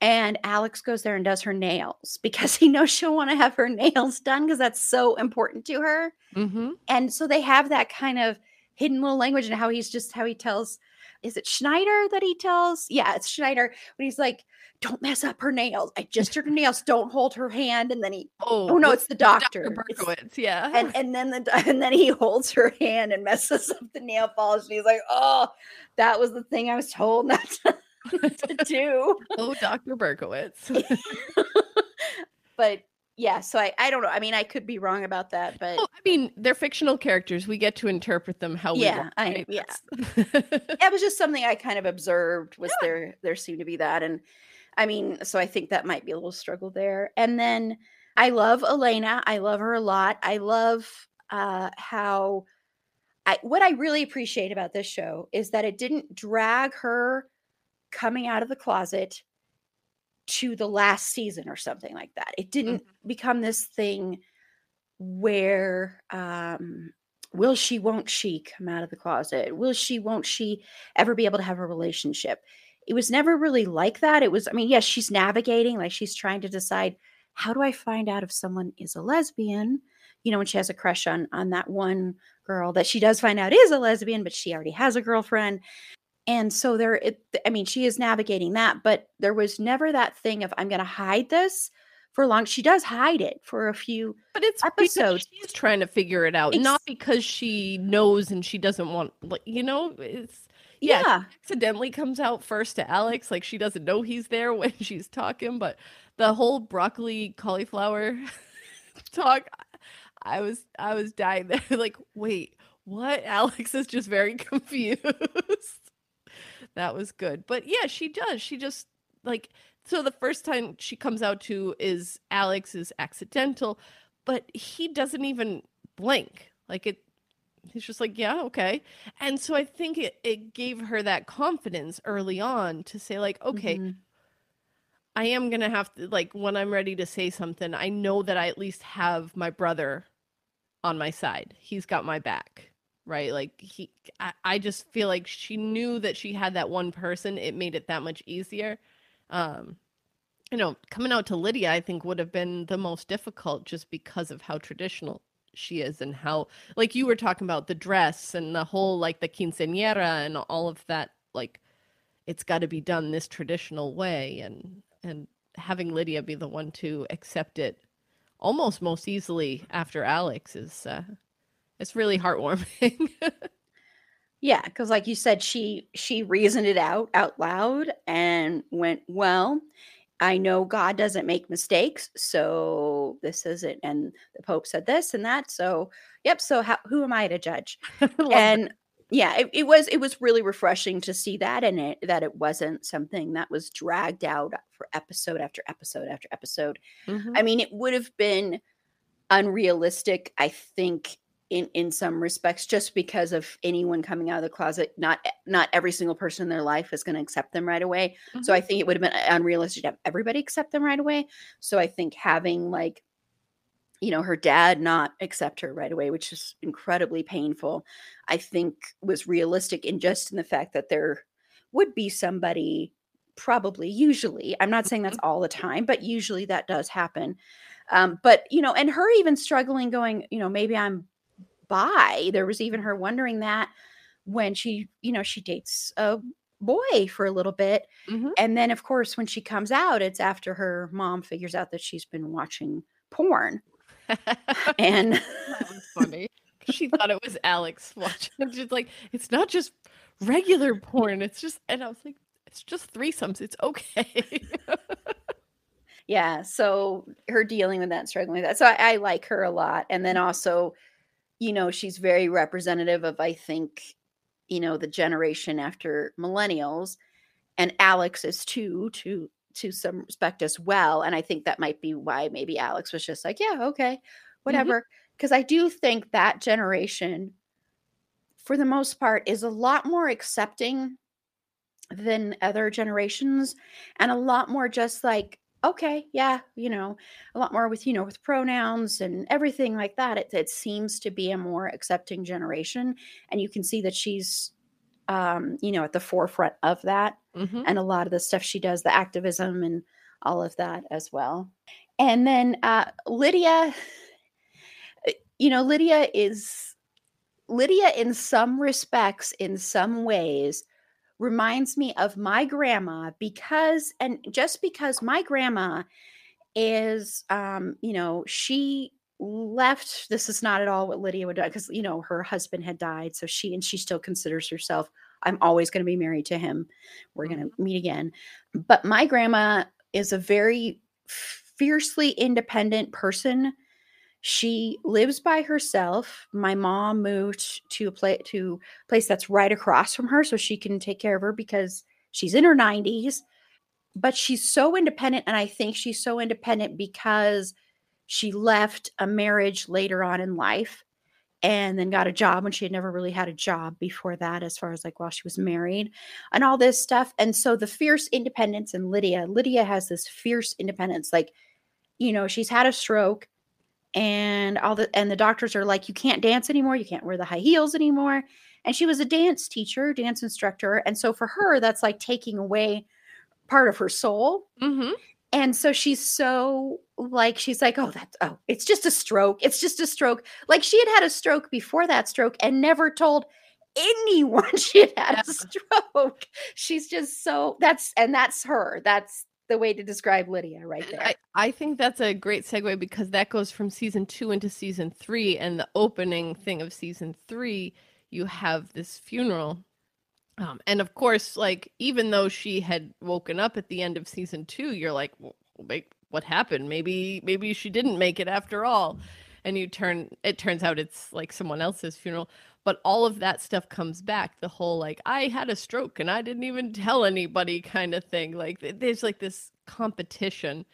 and Alex goes there and does her nails because he knows she'll want to have her nails done because that's so important to her Mhm. and so they have that kind of hidden little language and how he's just how he tells is it Schneider that he tells? Yeah, it's Schneider when he's like, "Don't mess up her nails. I just her nails. Don't hold her hand." And then he, Oh, oh no, it's the doctor. Dr. It's- Berkowitz. Yeah. and and then the and then he holds her hand and messes up the nail polish. And he's like, "Oh, that was the thing I was told not to, to do." oh, Dr. Berkowitz. but yeah, so I I don't know. I mean, I could be wrong about that, but I mean, they're fictional characters. We get to interpret them how we Yeah, want. I- yeah. It was just something I kind of observed was there there seemed to be that and I mean so I think that might be a little struggle there and then I love Elena I love her a lot I love uh how I what I really appreciate about this show is that it didn't drag her coming out of the closet to the last season or something like that. It didn't become this thing where um will she won't she come out of the closet? Will she won't she ever be able to have a relationship? It was never really like that. It was i mean yes she's navigating like she's trying to decide how do i find out if someone is a lesbian? You know when she has a crush on on that one girl that she does find out is a lesbian but she already has a girlfriend and so there it, i mean she is navigating that but there was never that thing of i'm going to hide this for long she does hide it for a few But it's episodes. she's trying to figure it out, Ex- not because she knows and she doesn't want. Like you know, it's yeah, yeah accidentally comes out first to Alex. Like she doesn't know he's there when she's talking. But the whole broccoli cauliflower talk, I was I was dying there. Like wait, what? Alex is just very confused. That was good, but yeah, she does. She just like so the first time she comes out to is Alex is accidental, but he doesn't even blink. Like it he's just like, yeah, okay. And so I think it, it gave her that confidence early on to say, like, okay, Mhm. I am gonna have to like when I'm ready to say something, I know that I at least have my brother on my side. He's got my back. Right. Like he I, I just feel like she knew that she had that one person. It made it that much easier. Um you know, coming out to Lydia, I think would have been the most difficult just because of how traditional she is and how like you were talking about the dress and the whole like the quinceañera and all of that like it's got to be done this traditional way and and having Lydia be the one to accept it almost most easily after Alex is uh it's really heartwarming. Yeah, because like you said, she she reasoned it out out loud and went, Well, I know God doesn't make mistakes, so this is it. And the Pope said this and that. So yep, so how who am I to judge? And yeah, it, it was it was really refreshing to see that and it that it wasn't something that was dragged out for episode after episode after episode. that. Mhm. I mean, it would have been unrealistic, I think, in in some respects, just because of anyone coming out of the closet. Not e- not every single person in their life is going to accept them right away. So I mm-hmm. think it would have been uh, unrealistic to have everybody accept them right away. So I think having like, you know, her dad not accept her right away, which is incredibly painful, I think was realistic in just in the fact that there would be somebody probably usually i'm not saying that's mm-hmm. all the time but usually that does happen um, but you know and her even struggling going you know maybe i'm bi there was even her wondering that when she you know she dates a boy for a little bit Mhm. and then of course when she comes out it's after her mom figures out that she's been watching porn and that was funny. She thought it was Alex watching. And she's like, it's not just regular porn. It's just, and I was like, it's just threesomes. It's okay. yeah so her dealing with that struggling with that so I, I like her a lot and then also you know she's very representative of i think you know the generation after millennials and alex is too to to some respect as well. And I think that might be why maybe Alex was just like, yeah, okay, mm-hmm. whatever. Because I do think that generation, for the most part, is a lot more accepting than other generations and a lot more just like okay yeah you know a lot more with you know with pronouns and everything like that it, it seems to be a more accepting generation and you can see that she's um you know at the forefront of that Mhm. and a lot of the stuff she does the activism and all of that as well and then uh lydia uh, you know lydia is lydia in some respects in some ways reminds me of my grandma because and just because my grandma is um you know she left this is not at all what lydia would do because you know her husband had died so she and she still considers herself i'm always going to be married to him. We're going to meet again. But my grandma is a very fiercely independent person she lives by herself my mom moved to a place to place that's right across from her so she can take care of her because she's in her 90s but she's so independent and i think she's so independent because she left a marriage later on in life and then got a job when she had never really had a job before that as far as like while she was married and all this stuff and so the fierce independence in lydia lydia has this fierce independence like you know she's had a stroke and all the and the doctors are like you can't dance anymore you can't wear the high heels anymore and she was a dance teacher dance instructor and so for her that's like taking away part of her soul. Mhm. and so she's so like she's like oh that's oh it's just a stroke it's just a stroke like she had had a stroke before that stroke and never told anyone she had had a stroke. She's just so that's and that's her that's the way to describe lydia right there I, I think that's a great segue because that goes from season two into season three. And the opening thing of season three, you have this funeral. Um, and of course, like, even though she had woken up at the end of season two, you're like, "Well, wait, what happened? Maybe, maybe she didn't make it after all. And you turn, it turns out it's like someone else's funeral. But all of that stuff comes back. The whole, like, I had a stroke and I didn't even tell anybody kind of thing. Like, there's like this competition.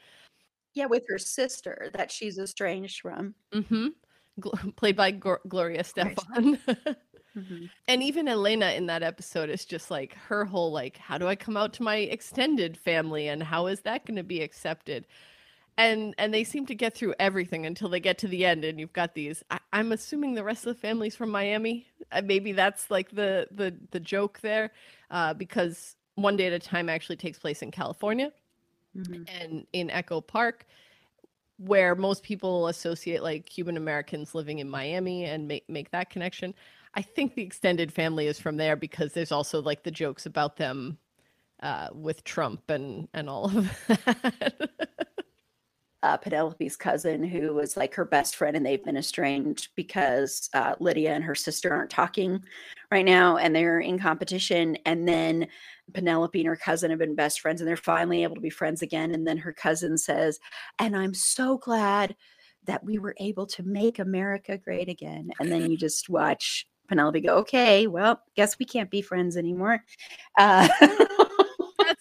yeah with her sister that she's estranged from Mm-hmm. Gl- played by Gor- Gloria Estefan. Mhm. and even Elena in that episode is just like her whole like, how do I come out to my extended family and how is that going to be accepted? And and they seem to get through everything until they get to the end, and you've got these. I, I'm assuming the rest of the family's from Miami. Uh, maybe that's like the the the joke there, uh, because one day at a time actually takes place in California Mhm. and in Echo Park, where most people associate like Cuban Americans living in Miami and make make that connection. I think the extended family is from there because there's also like the jokes about them uh, with Trump and and all of that. Uh, Penelope's cousin, who was like her best friend, and they've been estranged because uh, Lydia and her sister aren't talking right now, and they're in competition. And then Penelope and her cousin have been best friends, and they're finally able to be friends again. And then her cousin says, "And I'm so glad that we were able to make America great again." And then you just watch Penelope go, "Okay, well, guess we can't be friends anymore." Uh,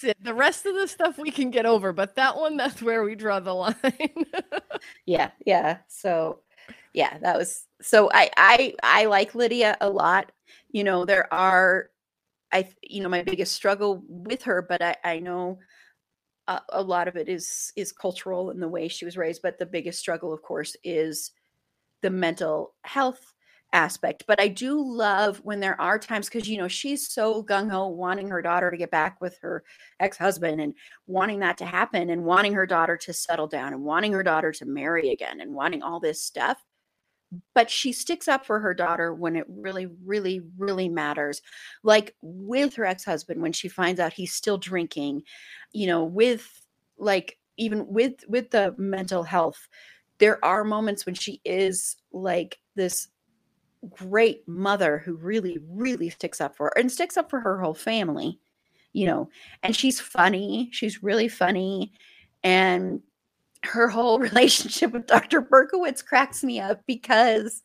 that's it. The rest of the stuff we can get over, but that one, that's where we draw the line. yeah yeah so yeah that was so i i i like lydia a lot you know there are i you know my biggest struggle with her but i i know a, a lot of it is is cultural in the way she was raised but the biggest struggle of course is the mental health aspect but i do love when there are times because you know she's so gung-ho wanting her daughter to get back with her ex-husband and wanting that to happen and wanting her daughter to settle down and wanting her daughter to marry again and wanting all this stuff but she sticks up for her daughter when it really really really matters. Like with her ex-husband when she finds out he's still drinking you know with like even with with the mental health there are moments when she is like this great mother who really really sticks up for her and sticks up for her whole family you know and she's funny she's really funny and her whole relationship with Dr. Berkowitz cracks me up because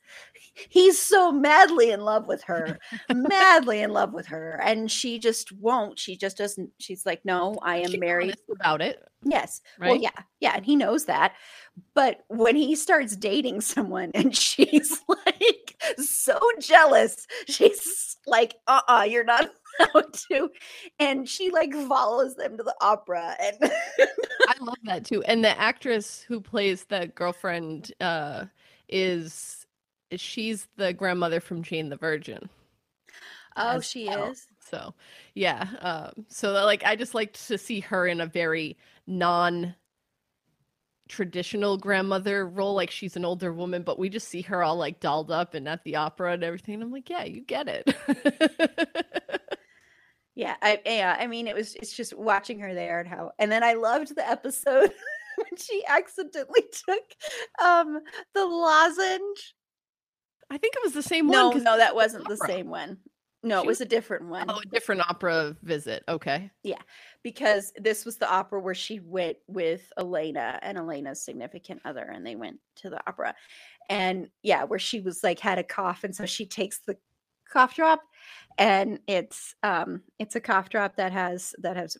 he's so madly in love with her, madly in love with her, and she just won't. She just doesn't. She's like, no, I am She's married. about it. Yes. Well, yeah, yeah, and he knows that. But when he starts dating someone and she's like so jealous, she's like, uh-uh, you're not allowed to. And she like follows them to the opera. And I love that too. And the actress who plays the girlfriend uh is she's the grandmother from Jane the Virgin. oh, she well. is. So yeah. Um so like I just liked to see her in a very non traditional grandmother role like she's an older woman but we just see her all like dolled up and at the opera and everything and i'm like yeah you get it Yeah, I yeah, I mean it was it's just watching her there and how and then I loved the episode when she accidentally took um the lozenge. i think it was the same one No, 'cause no, that was wasn't the same one. No, She it was a different one. oh a different opera visit okay Yeah, because this was the opera where she went with Elena and Elena's significant other, and they went to the opera. And yeah, where she was like had a cough, and so she takes the cough drop, and it's um it's a cough drop that has that has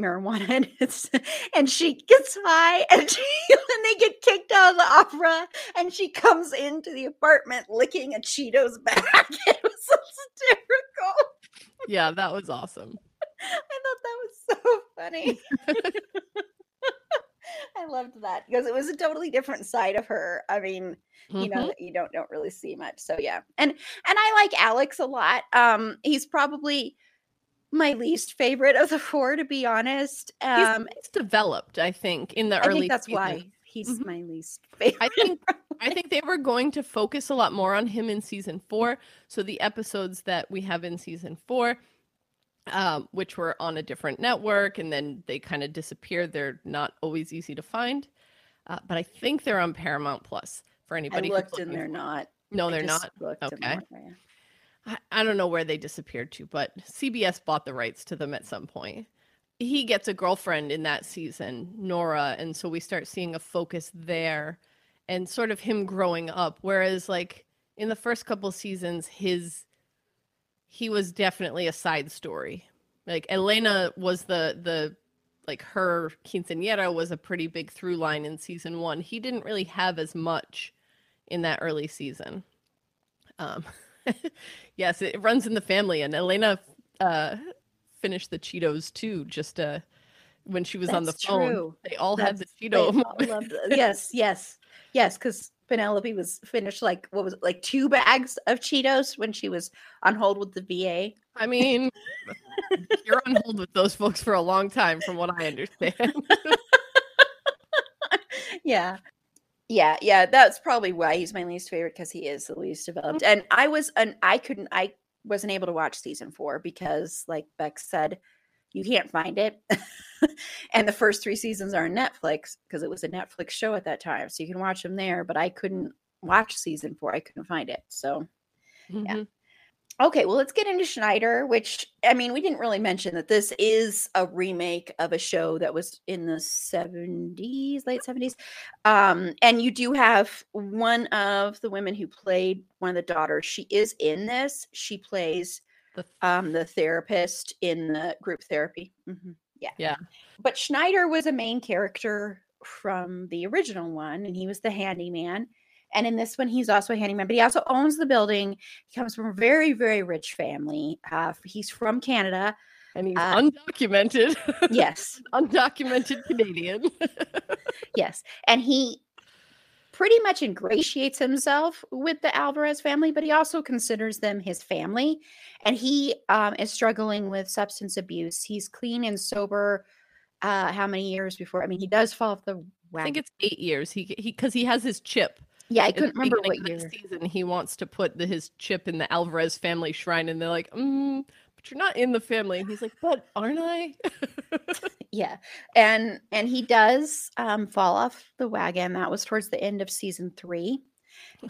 marijuana in it, and she gets high, and she and they get kicked out of the opera, and she comes into the apartment licking a Cheetos bag. it was hysterical. yeah that was awesome I thought that was so funny. I loved that because it was a totally different side of her. I mean, you know, Mhm. that you don't don't really see much. So yeah. And and I like Alex a lot. Um he's probably my least favorite of the four to be honest. Um he's developed i think in the I early think that's seasons. why he's Mhm. my least favorite. I think I think they were going to focus a lot more on him in season four. So the episodes that we have in season four, um, which were on a different network, and then they kind of disappeared. They're not always easy to find, uh, but I think they're on Paramount Plus for I anybody. who's looked and they're not. No, they're not. Okay. I, I don't know where they disappeared to, but CBS bought the rights to them at some point. He gets a girlfriend in that season, Nora, and so we start seeing a focus there and sort of him growing up. Whereas, like in the first couple seasons, his he was definitely a side story. Like Elena was the the like her quinceañera was a pretty big through line in season one. He didn't really have as much in that early season. Um, yes, it runs in the family, and Elena uh, finished the Cheetos too. Just uh, when she was on the phone, true. they all had the That's- Cheeto. all moment. loved yes, yes, yes. Because Penelope was finished like what was it, like two bags of Cheetos when she was on hold with the VA. I mean, you're on hold with those folks for a long time, from what I understand. yeah, yeah, yeah. That's probably why he's my least favorite because he is the least developed. And I was an I couldn't I wasn't able to watch season four because, like Beck said, you can't find it. and the first three seasons are on Netflix because it was a Netflix show at that time, so you can watch them there. But I couldn't watch season four; I couldn't find it. So Mhm. Okay, well, let's get into Schneider, which I mean, we didn't really mention that this is a remake of a show that was in the 70s, late 70s. Um, and you do have one of the women who played one of the daughters. She is in this. She plays The- um, the therapist in the group therapy. Mhm, Yeah. Yeah. But Schneider was a main character from the original one, and he was the handyman. And in this one, he's also a handyman, but he also owns the building. He comes from a very, very rich family. Uh, he's from Canada. and he's Uh, undocumented, Yes, undocumented Canadian. yes. And he pretty much ingratiates himself with the Alvarez family, but he also considers them his family. And he um, is struggling with substance abuse. He's clean and sober. Uh, how many years before? I mean, he does fall off the I think it's eight years. He he because he has his chip. yeah, I couldn't remember what year. season he wants to put the, his chip in the Alvarez family shrine, and they're like, mm, "But you're not in the family." And he's like, "But aren't I?" yeah and and he does um fall off the wagon that was towards the end of season three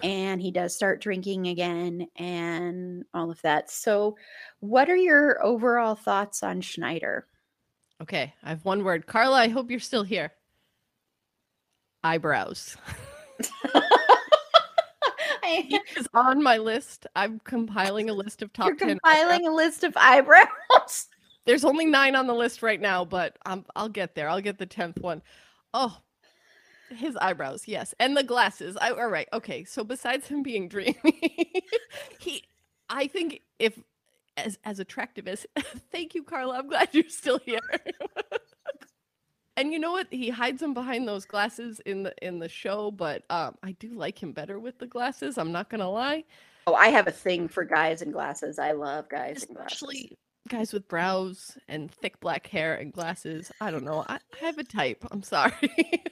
and he does start drinking again and all of that so what are your overall thoughts on schneider okay, I have one word. Carla, I hope you're still here. Eyebrows. he is on my list. I'm compiling a list of top You're 10. compiling a list of eyebrows. There's only nine on the list right now, but I'm, I'll get there. I'll get the 10th one. Oh, his eyebrows, yes. And the glasses. I, all right. Okay. So besides him being dreamy, he, I think if, as, as attractive as, thank you, Carla. I'm glad you're still here. And you know what? He hides him behind those glasses in the in the show, but um, I do like him better with the glasses. I'm not gonna lie. Oh, I have a thing for guys in glasses. I love guys in glasses. Especially guys with brows and thick black hair and glasses. I don't know. I, I have a type. I'm sorry.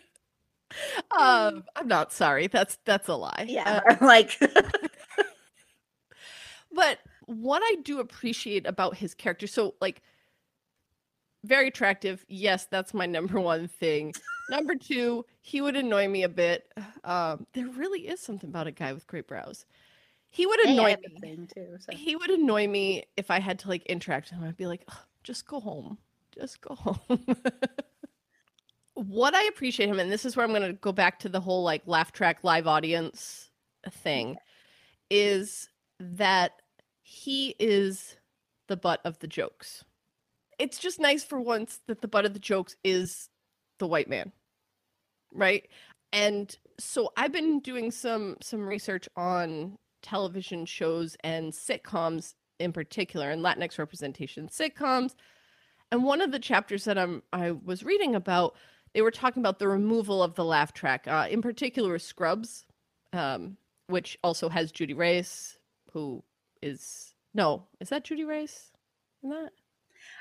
um, I'm not sorry. That's that's a lie. Yeah, Uh, like but what I do appreciate about his character, so like very attractive. Yes, that's my number one thing. number two, he would annoy me a bit. Um, there really is something about a guy with great brows. He would annoy me. thing too. So. He would annoy me if I had to like interact with him. I'd be like, "Ugh, just go home. Just go home. what I appreciate him, and this is where I'm going to go back to the whole like laugh track live audience thing, is that he is the butt of the jokes. It's just nice for once that the butt of the jokes is the white man. Right? And so I've been doing some some research on television shows and sitcoms in particular and Latinx representation sitcoms. And one of the chapters that I'm I was reading about, they were talking about the removal of the laugh track, uh, in particular Scrubs, um, which also has Judy Reyes, who is no, is that Judy Reyes? In that?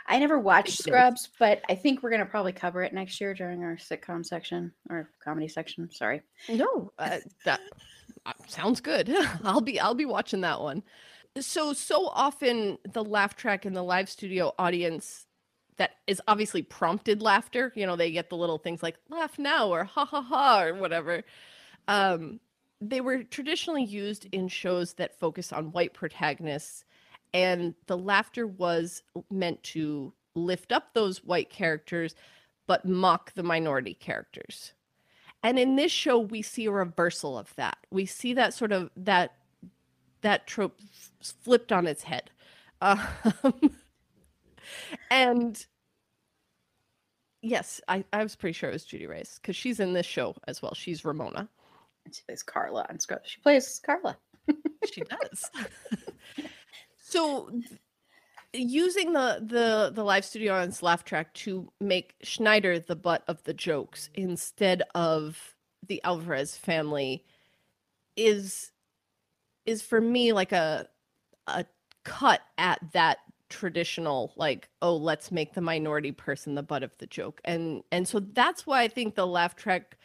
I never watched. Scrubs, but I think we're gonna probably cover it next year during our sitcom section or comedy section. Sorry. No, uh, that uh, sounds good. I'll be I'll be watching that one. So so often the laugh track in the live studio audience that is obviously prompted laughter. You know, they get the little things like laugh now or ha ha ha or whatever. Um, they were traditionally used in shows that focus on white protagonists, and the laughter was meant to lift up those white characters, but mock the minority characters. And in this show, we see a reversal of that. We see that sort of that that trope flipped on its head. Um, and yes, I, I was pretty sure it was Judy Reyes because she's in this show as well. She's Ramona. And She plays Carla on Scrubs. She plays Carla. She does. so using the the the live studio audience laugh track to make Schneider the butt of the jokes instead of the Alvarez family is is for me like a a cut at that traditional like oh let's make the minority person the butt of the joke. And and so that's why i think the laugh track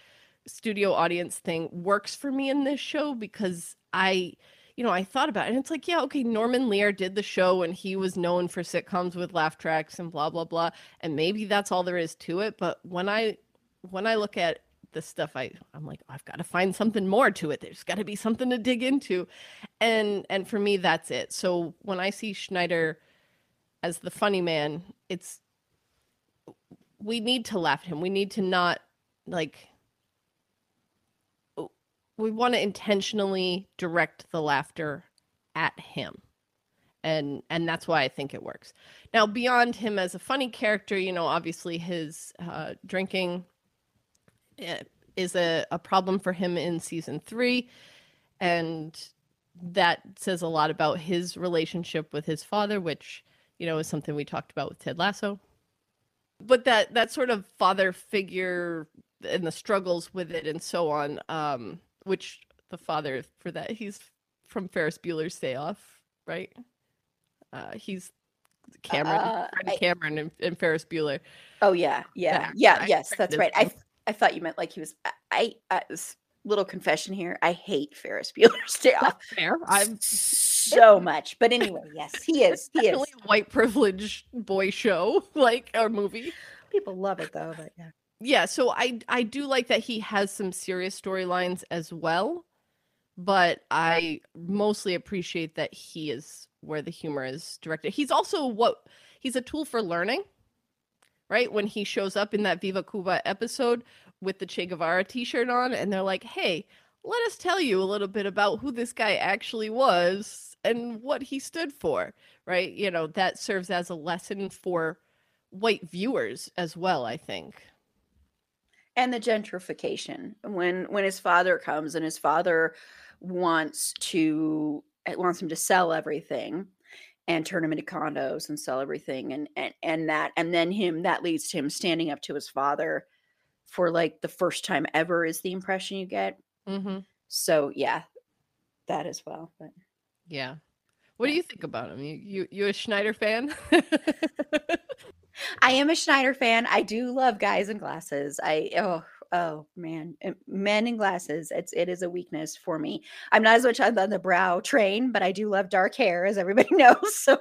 studio audience thing works for me in this show because i you know i thought about it and it's like yeah okay norman lear did the show and he was known for sitcoms with laugh tracks and blah blah blah and maybe that's all there is to it but when i when i look at the stuff i i'm like i've got to find something more to it. There's got to be something to dig into. And and for me that's it. So when i see schneider as the funny man it's we need to laugh at him. We need to not like we want to intentionally direct the laughter at him. And and that's why i think it works. Now beyond him as a funny character you know obviously his uh, drinking eh, is a, a problem for him in season three. And that says a lot about his relationship with his father which you know is something we talked about with ted lasso. But that that sort of father figure and the struggles with it and so on um which the father for that he's from ferris bueller's day off right uh he's cameron Uh, I- cameron and, and ferris bueller Oh yeah, yeah, yeah. Yes, that's right. I. I thought you meant like he was. I, I, I s- little confession here. I hate Ferris Bueller's Day Off fair i'm so much. But anyway, yes, he is. He is. a white privilege boy show like or movie People love it though. But yeah. Yeah so i i do like that he has some serious storylines as well but i mostly appreciate that he is where the humor is directed he's also what he's a tool for learning right when he shows up in that viva cuba episode with the che guevara t-shirt on and they're like hey let us tell you a little bit about who this guy actually was and what he stood for, right? You know, that serves as a lesson for white viewers as well, I think. And the gentrification when when his father comes and his father wants to eh, wants him to sell everything and turn him into condos and sell everything and and and that and then him that leads to him standing up to his father for like the first time ever is the impression you get Mm-hmm. so yeah that as well but Yeah. What do you think about him? You you, you a Schneider fan? i am a schneider fan i do love guys in glasses i oh oh man eh, men in glasses it's it is a weakness for me. I'm not as much on the, the brow train but i do love dark hair as everybody knows so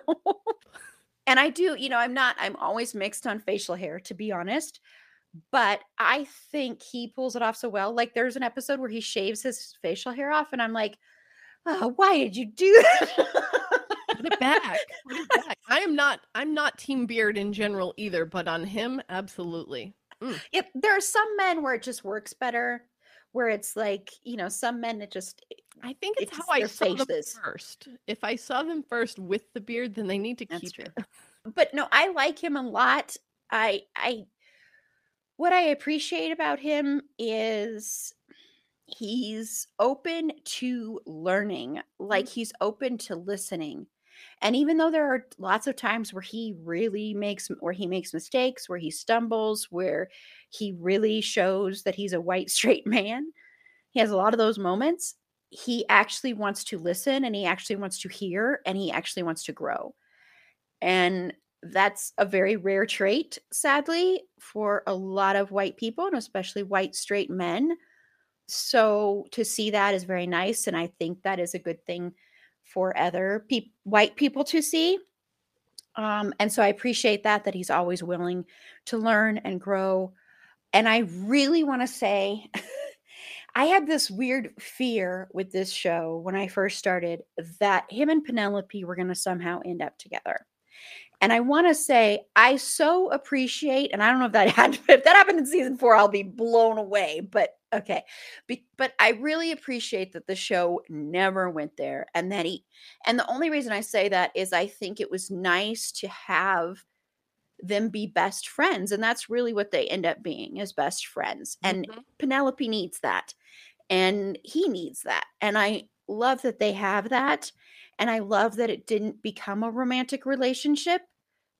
and i do you know i'm not i'm always mixed on facial hair to be honest but i think he pulls it off so well like there's an episode where he shaves his facial hair off and i'm like oh, why did you do that Put it back. Put it back. I am not I'm not team beard in general either, but on him, absolutely. Mm. Yep, there are some men where it just works better, where it's like you know some men it just I think it's, It's how I saw them first. If I saw them first with the beard, then they need to That's keep true. it. but no, I like him a lot. I I what I appreciate about him is he's open to learning, like mm. he's open to listening. And even though there are lots of times where he really makes where he makes mistakes, where he stumbles, where he really shows that he's a white straight man, he has a lot of those moments. He actually wants to listen and he actually wants to hear and he actually wants to grow. And that's a very rare trait, sadly, for a lot of white people and especially white straight men. So to see that is very nice. And I think that is a good thing for other peop white people to see. Um, and so I appreciate that, that he's always willing to learn and grow. And I really want to say, I had this weird fear with this show when I first started that him and Penelope were going to somehow end up together. And I want to say I so appreciate, and I don't know if that had if that happened in season four, I'll be blown away. But okay, Be, but I really appreciate that the show never went there, and that he, and the only reason I say that is I think it was nice to have them be best friends, and that's really what they end up being as best friends. And Mhm. Penelope needs that, and he needs that, and I love that they have that, and I love that it didn't become a romantic relationship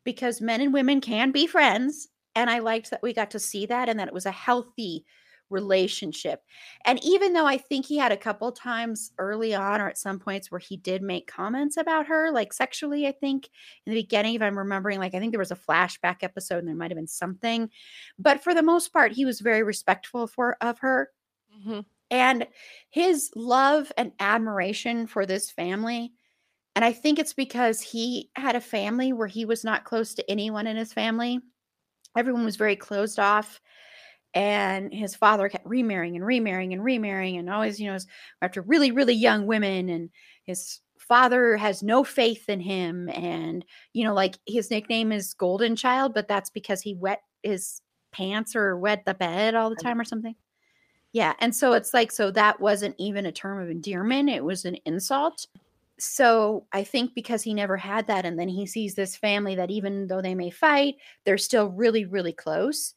because men and women can be friends. And I liked that we got to see that and that it was a healthy relationship. And even though I think he had a couple times early on or at some points where he did make comments about her, like sexually, I think in the beginning, if I'm remembering, like I think there was a flashback episode and there might have been something. But for the most part, he was very respectful for of her. Mhm. And his love and admiration for this family and I think it's because he had a family where he was not close to anyone in his family. Everyone was very closed off. And his father kept remarrying and remarrying and remarrying and always, you know, after really, really young women. And his father has no faith in him. And, you know, like his nickname is Golden Child, but that's because he wet his pants or wet the bed all the time or something. Yeah. And so it's like, so that wasn't even a term of endearment, it was an insult so I think because he never had that, and then he sees this family that even though they may fight, they're still really, really close.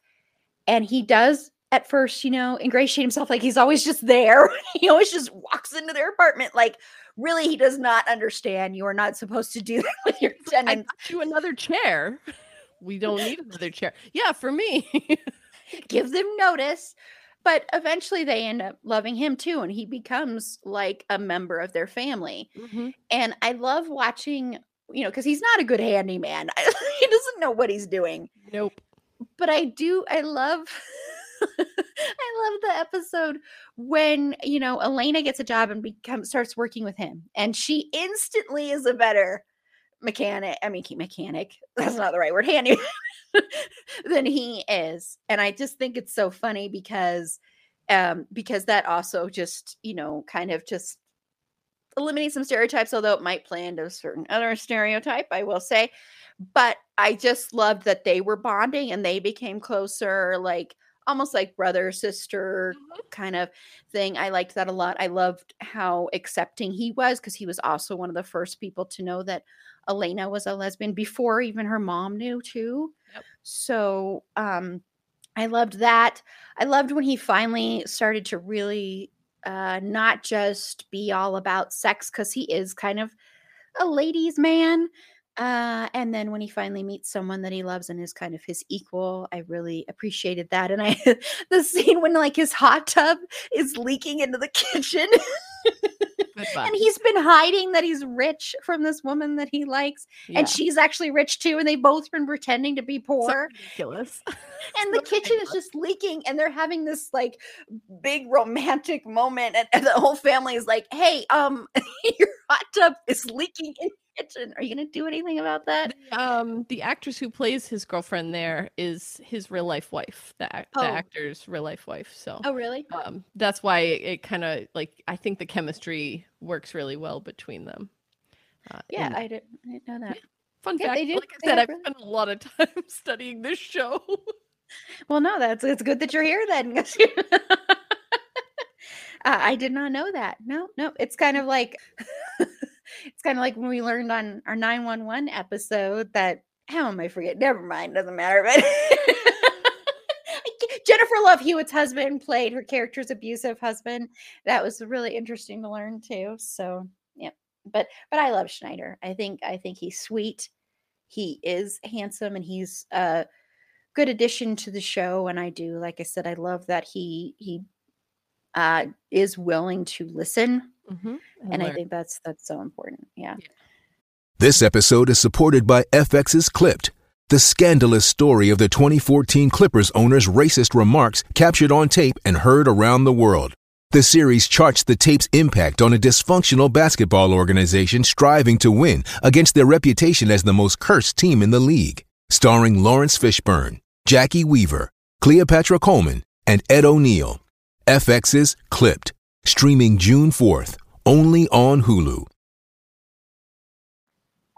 And he does at first, you know, ingratiate himself like he's always just there. he always just walks into their apartment. Like, really, he does not understand. You are not supposed to do that with your I tenants. got you another chair. We don't need another chair. Yeah, for me. Give them notice. But eventually they end up loving him too. And he becomes like a member of their family. Mhm. And I love watching, you know, because he's not a good handyman. he doesn't know what he's doing. Nope. But I do, I love, I love the episode when, you know, Elena gets a job and becomes, starts working with him. And she instantly is a better mechanic. I mean, key mechanic. That's not the right word. Handyman than he is. And I just think it's so funny because, um, because that also just, you know, kind of just eliminate some stereotypes, although it might play into a certain other stereotype, I will say. But I just loved that they were bonding and they became closer. Like almost like brother sister Mhm. kind of thing. I liked that a lot. I loved how accepting he was because he was also one of the first people to know that Elena was a lesbian before even her mom knew too. Yep. So um I loved that. I loved when he finally started to really uh not just be all about sex because he is kind of a ladies man uh, and then when he finally meets someone that he loves and is kind of his equal, I really appreciated that. And I, the scene when like his hot tub is leaking into the kitchen, and he's been hiding that he's rich from this woman that he likes, Yeah. and she's actually rich too, and they both been pretending to be So poor, ridiculous. and the so kitchen is just leaking, and they're having this like big romantic moment, and, and the whole family is like, "Hey, um, your hot tub is leaking kitchen. Are you gonna do anything about that?" The, um, the actress who plays his girlfriend there is his real life wife. The, ac- the Oh. actor's real life wife. So Oh, really? um, that's why it, kind of like I think the chemistry works really well between them. Uh, Yeah, and I didn't, I didn't know that. fun yeah, fact, like I said, I've really- spent a lot of time studying this show. Well, no, that's it's good that you're here then. uh, I did not know that. No, no, it's kind of like it's kind of like when we learned on our 911 episode that how am I forget? Never mind, doesn't matter. But Jennifer Love Hewitt's husband played her character's abusive husband. That was really interesting to learn too. So yeah, but but I love Schneider. I think I think he's sweet. He is handsome, and he's uh good addition to the show and i do like i said i love that he he uh is willing to listen Mhm, and i think that's that's so important yeah This episode is supported by FX's Clipped, the scandalous story of the 2014 Clippers owner's racist remarks captured on tape and heard around the world. The series charts the tape's impact on a dysfunctional basketball organization striving to win against their reputation as the most cursed team in the league. Starring Laurence Fishburne, Jacki Weaver, Cleopatra Coleman, and Ed O'Neill. FX's Clipped, streaming June 4th, only on Hulu.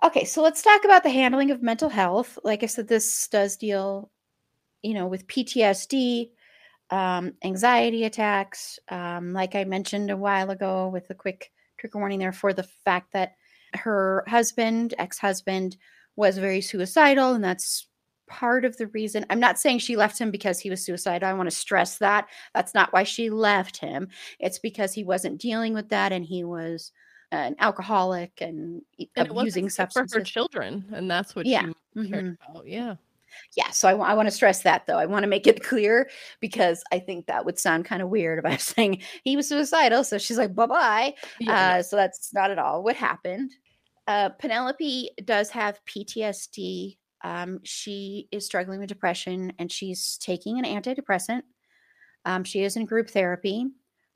okay so let's talk about the handling of mental health. Like i said this does deal you know with ptsd um, anxiety attacks. Um, like i mentioned a while ago with a quick trigger warning there for the fact that her husband ex-husband was very suicidal and that's part of the reason i'm not saying she left him because he was suicidal i want to stress that that's not why she left him it's because he wasn't dealing with that and he was an alcoholic and, and it wasn't using safe for her children, and that's what Yeah, she cared mhm. about. Yeah. yeah so I want to stress that though i want to make it clear because i think that would sound kind of weird if i was saying he was suicidal so she's like bye-bye Yeah, uh, so that's not at all what happened uh, penelope does have ptsd um, she is struggling with depression and she's taking an antidepressant. Um, she is in group therapy.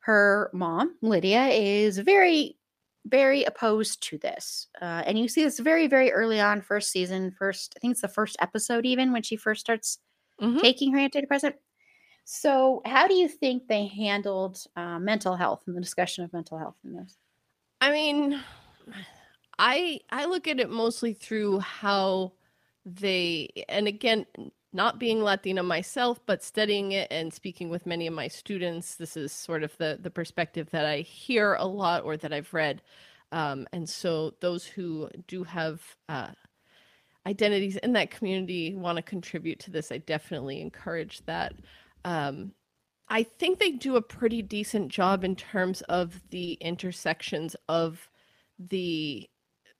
Her mom lydia is very very opposed to this uh, and you see this very very early on first season first i think it's the first episode even when she first starts Mhm. taking her antidepressant. So how do you think they handled uh, mental health and the discussion of mental health in this? I mean, I I look at it mostly through how they and again not being Latina myself, but studying it and speaking with many of my students, this is sort of the the perspective that I hear a lot or that I've read. Um, and so those who do have uh, identities in that community want to contribute to this, I definitely encourage that. Um, I think they do a pretty decent job in terms of the intersections of the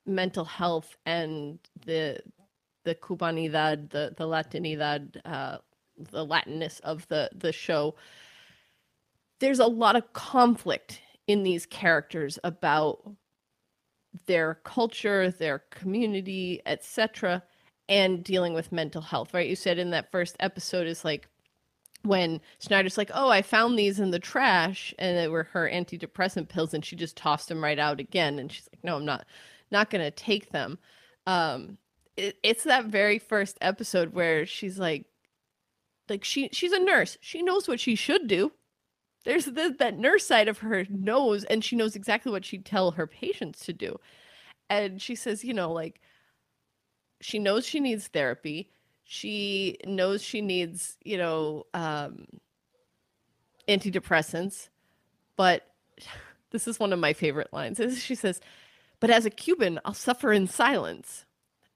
mental health and the the cubanidad, the the Latinidad, uh, the Latinness of the the show. There's a lot of conflict in these characters about their culture, their community, etc., and dealing with mental health. Right? You said in that first episode is like when Schneider's like, "Oh, I found these in the trash," and they were her antidepressant pills, and she just tossed them right out again. And she's like, "No, I'm not, not gonna take them." Um, it, it's that very first episode where she's like, like she she's a nurse. She knows what she should do. There's the, that nurse side of her knows, and she knows exactly what she'd tell her patients to do. And she says, you know, like she knows she needs therapy She knows she needs, you know, um, antidepressants, but this is one of my favorite lines. Is she says, "But as a Cuban, I'll suffer in silence."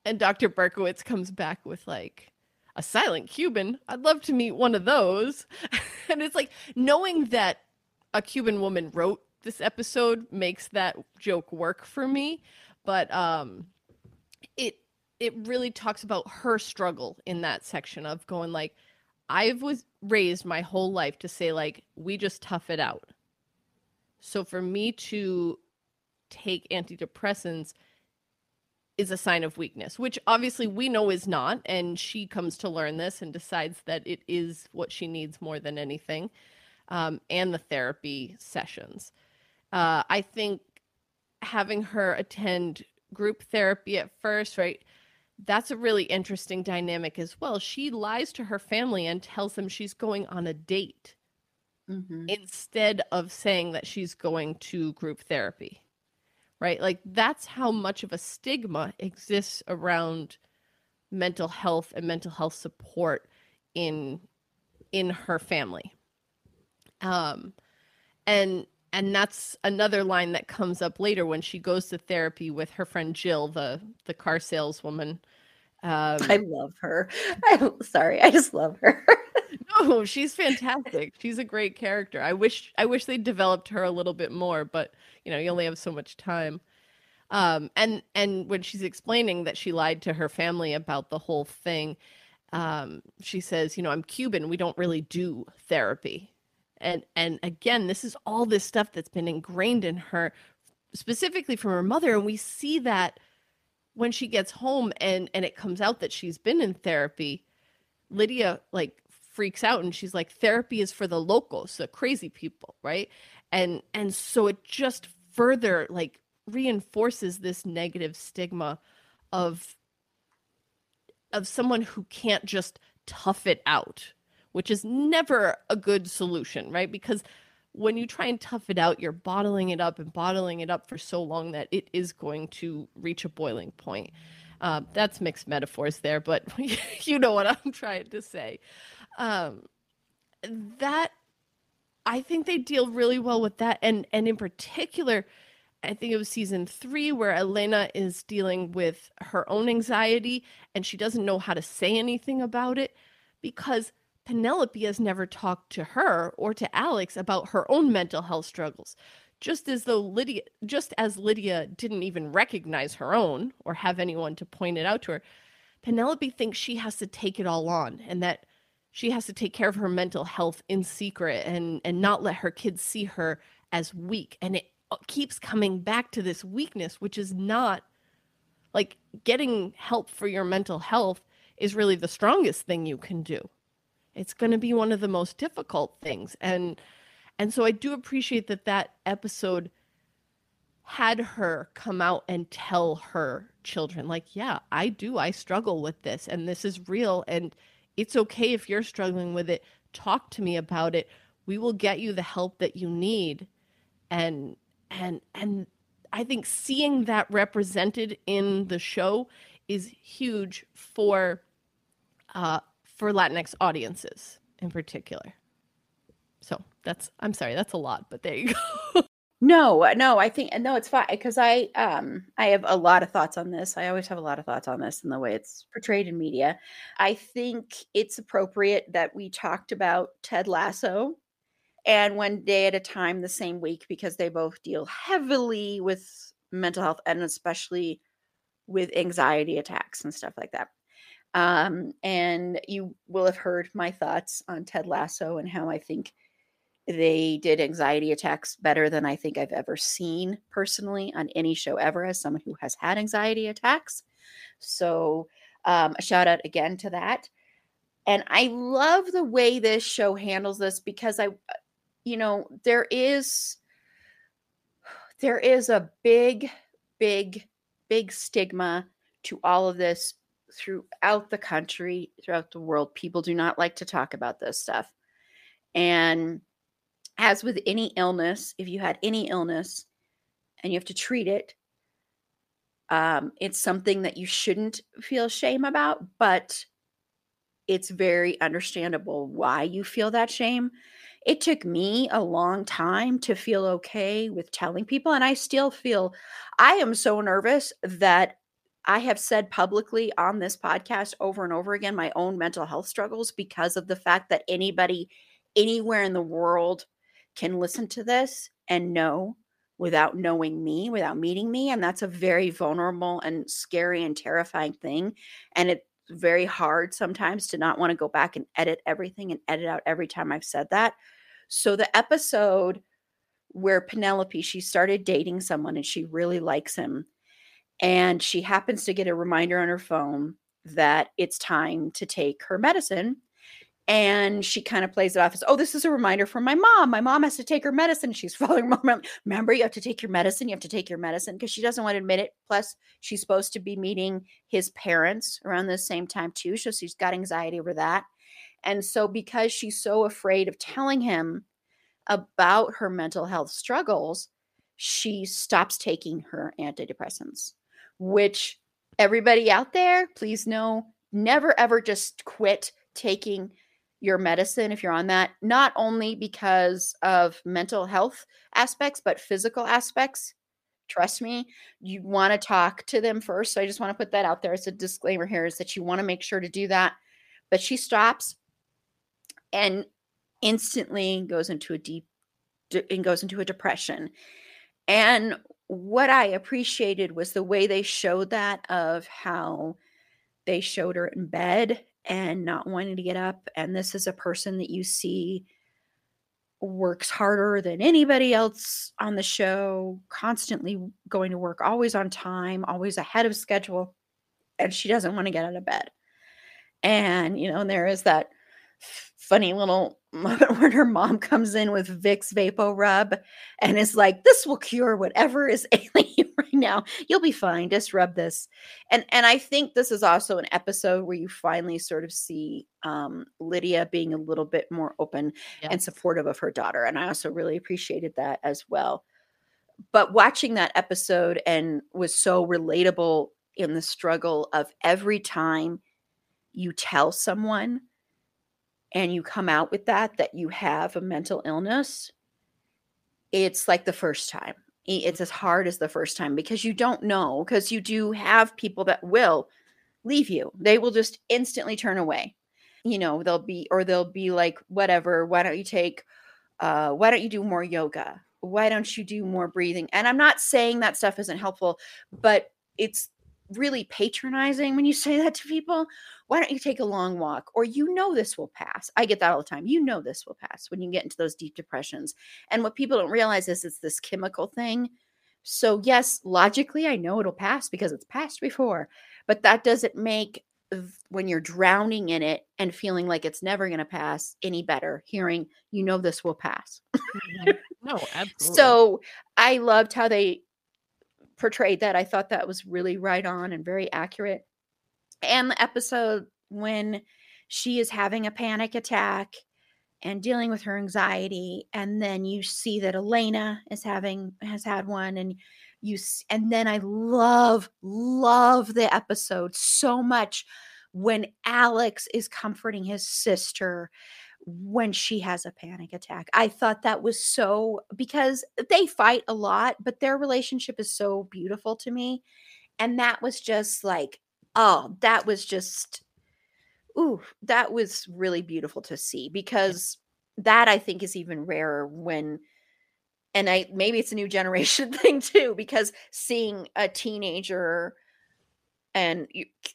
And Dr. Berkowitz comes back with like, "A silent Cuban? I'd love to meet one of those." and it's like knowing that a Cuban woman wrote this episode makes that joke work for me, but um it it really talks about her struggle in that section of going like I was raised my whole life to say like we just tough it out. So for me to take antidepressants is a sign of weakness, which obviously we know is not and she comes to learn this and decides that it is what she needs more than anything. Um, and the therapy sessions. Uh, I think having her attend group therapy at first, right? That's a really interesting dynamic as well. She lies to her family and tells them she's going on a date mm-hmm. instead of saying that she's going to group therapy, right? Like, that's how much of a stigma exists around mental health and mental health support in in her family um and and that's another line that comes up later when she goes to therapy with her friend Jill, the the car saleswoman. Um, I love her. I'm sorry, I just love her. no, she's fantastic. She's a great character. I wish I wish they developed her a little bit more, but you know, you only have so much time. Um, and and when she's explaining that she lied to her family about the whole thing, um, she says, you know, I'm Cuban. We don't really do therapy and and again this is all this stuff that's been ingrained in her specifically from her mother and we see that when she gets home and and it comes out that she's been in therapy lydia like freaks out and she's like therapy is for the locals the crazy people right and and so it just further like reinforces this negative stigma of of someone who can't just tough it out which is never a good solution, right? Because when you try and tough it out, you're bottling it up and bottling it up for so long that it is going to reach a boiling point. Uh, that's mixed metaphors there, but you know what I'm trying to say. Um, that I think they deal really well with that, and and in particular, I think it was season three where Elena is dealing with her own anxiety and she doesn't know how to say anything about it because Penelope has never talked to her or to Alex about her own mental health struggles. Just as though Lydia, just as Lydia didn't even recognize her own or have anyone to point it out to her, Penelope thinks she has to take it all on and that she has to take care of her mental health in secret and and not let her kids see her as weak. And it uh, keeps coming back to this weakness, which is not like getting help for your mental health is really the strongest thing you can do. It's going to be one of the most difficult things. And and so i do appreciate that that episode had her come out and tell her children like yeah i do. I struggle with this and this is real. And it's okay if you're struggling with it talk to me about it we will get you the help that you need and and and i think seeing that represented in the show is huge for uh for Latinx audiences in particular. So that's I'm sorry, that's a lot, but there you go. no, no, I think no, it's fine because I um I have a lot of thoughts on this. I always have a lot of thoughts on this and the way it's portrayed in media. I think it's appropriate that we talked about Ted Lasso and one day at a time the same week because they both deal heavily with mental health and especially with anxiety attacks and stuff like that. Um, and you will have heard my thoughts on Ted Lasso and how I think they did anxiety attacks better than I think I've ever seen personally on any show ever as someone who has had anxiety attacks. So, um, a shout out again to that. And I love the way this show handles this because I, you know, there is there is a big, big, big stigma to all of this throughout the country, throughout the world, people do not like to talk about this stuff. And as with any illness, if you had any illness and you have to treat it, um, it's something that you shouldn't feel shame about, but it's very understandable why you feel that shame. It took me a long time to feel okay with telling people, and I still feel I am so nervous that I have said publicly on this podcast over and over again my own mental health struggles because of the fact that anybody anywhere in the world can listen to this and know without knowing me, without meeting me. And that's a very vulnerable and scary and terrifying thing. And it's very hard sometimes to not want to go back and edit everything and edit out every time I've said that. So the episode where Penelope, she started dating someone and she really likes him. And she happens to get a reminder on her phone that it's time to take her medicine and she kind of plays it off as, oh, this is a reminder from my mom. My mom has to take her medicine. She's following mom. Remember, you have to take your medicine. You have to take your medicine because she doesn't want to admit it. Plus, she's supposed to be meeting his parents around the same time, too. So she's got anxiety over that. And so, because she's so afraid of telling him about her mental health struggles, she stops taking her antidepressants, which everybody out there, please know never ever just quit taking your medicine if you're on that, not only because of mental health aspects, but physical aspects. Trust me, you want to talk to them first. So I just want to put that out there as a disclaimer here is that you want to make sure to do that. But she stops and instantly goes into a deep and goes into a depression. And what I appreciated was the way they showed that of how they showed her in bed and not wanting to get up. And this is a person that you see works harder than anybody else on the show, constantly going to work, always on time, always ahead of schedule. And she doesn't want to get out of bed. And, you know, and there is that funny little when her mom comes in with Vicks VapoRub and is like, "This will cure whatever is ailing you right now. You'll be fine. Just rub this." And and I think this is also an episode where you finally sort of see um, Lydia being a little bit more open yes. and supportive of her daughter, and I also really appreciated that as well. But watching that episode and was so relatable in the struggle of every time you tell someone and you come out with that that you have a mental illness it's like the first time. It's as hard as the first time because you don't know because you do have people that will leave you. They will just instantly turn away. You know they'll be or they'll be like whatever why don't you take uh why don't you do more yoga? Why don't you do more breathing? And i'm not saying that stuff isn't helpful but it's really patronizing when you say that to people. Why don't you take a long walk? Or you know this will pass. I get that all the time. You know this will pass when you get into those deep depressions. And what people don't realize is it's this chemical thing. So, yes, logically, I know it'll pass because it's passed before, but that doesn't make when you're drowning in it and feeling like it's never going to pass any better hearing you know this will pass mm-hmm. no absolutely so i loved how they portrayed that. I thought that was really right on and very accurate. And the episode when she is having a panic attack and dealing with her anxiety and then you see that Elena is having has had one and you and then I love love the episode so much when Alex is comforting his sister when she has a panic attack. I thought that was so because they fight a lot, but their relationship is so beautiful to me. And that was just like, oh, that was just, ooh, that was really beautiful to see because that I think is even rarer when and I maybe it's a new generation thing too because seeing a teenager and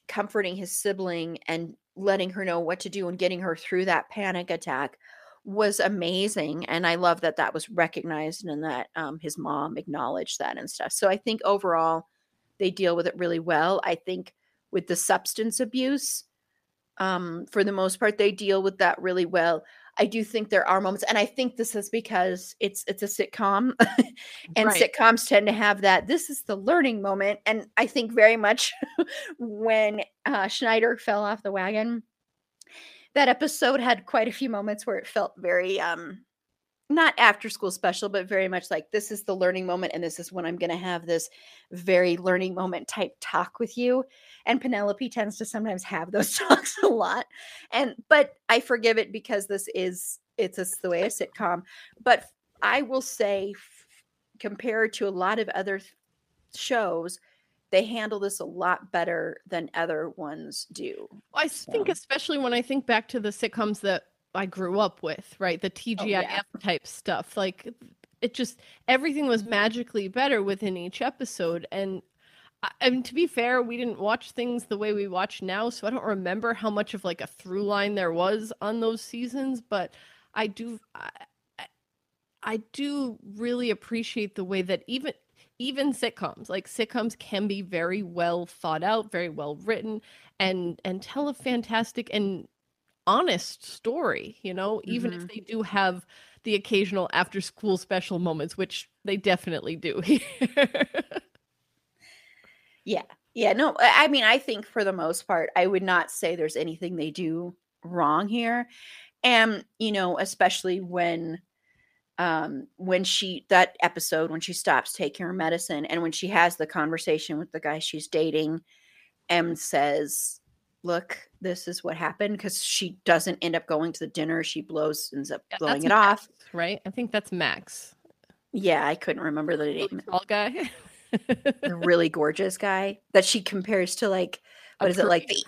comforting his sibling and letting her know what to do and getting her through that panic attack was amazing and i love that that was recognized and that um, his mom acknowledged that and stuff. So i think overall they deal with it really well. I think with the substance abuse um, for the most part they deal with that really well i do think there are moments and i think this is because it's it's a sitcom and right. sitcoms tend to have that this is the learning moment and i think very much when uh, schneider fell off the wagon that episode had quite a few moments where it felt very um not after school special, but very much like this is the learning moment, and this is when I'm going to have this very learning moment type talk with you. And Penelope tends to sometimes have those talks a lot, and but I forgive it because this is it's just the way a sitcom. But I will say, f- compared to a lot of other th- shows, they handle this a lot better than other ones do. I think, So- especially when I think back to the sitcoms that I grew up with, right? The oh, TGIF yeah. type stuff. Like it just everything was magically better within each episode. And I, mean, to be fair, we didn't watch things the way we watch now, so I don't remember how much of like a through line there was on those seasons. But I do, I, I- I do really appreciate the way that even even sitcoms like sitcoms can be very well thought out very well written and and tell a fantastic and honest story you know even if they do have the occasional after school special moments which they definitely do here Yeah. Yeah. No, I I mean, I think for the most part, I would not say there's anything they do wrong here. And, you know, especially when um when she that episode when she stops taking her medicine and when she has the conversation with the guy she's dating and says look this is what happened because she doesn't end up going to the dinner she blows ends up Yeah, blowing it off. Right? I think that's max. Yeah i couldn't remember the name. tall guy. The really gorgeous guy that she compares to like A what is it like the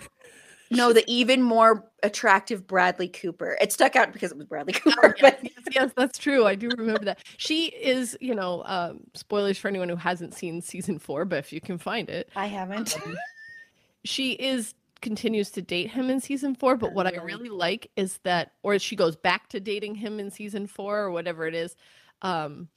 no the even more attractive bradley cooper. It stuck out because it was bradley Oh, cooper yes, but yes, yes, that's true. I do remember that. She is, you know, um, spoilers for anyone who hasn't seen season four, but if you can find it, i haven't. um, she is continues to date him in season four. But what I really? like is that, or she goes back to dating him in season four or whatever it is. Um,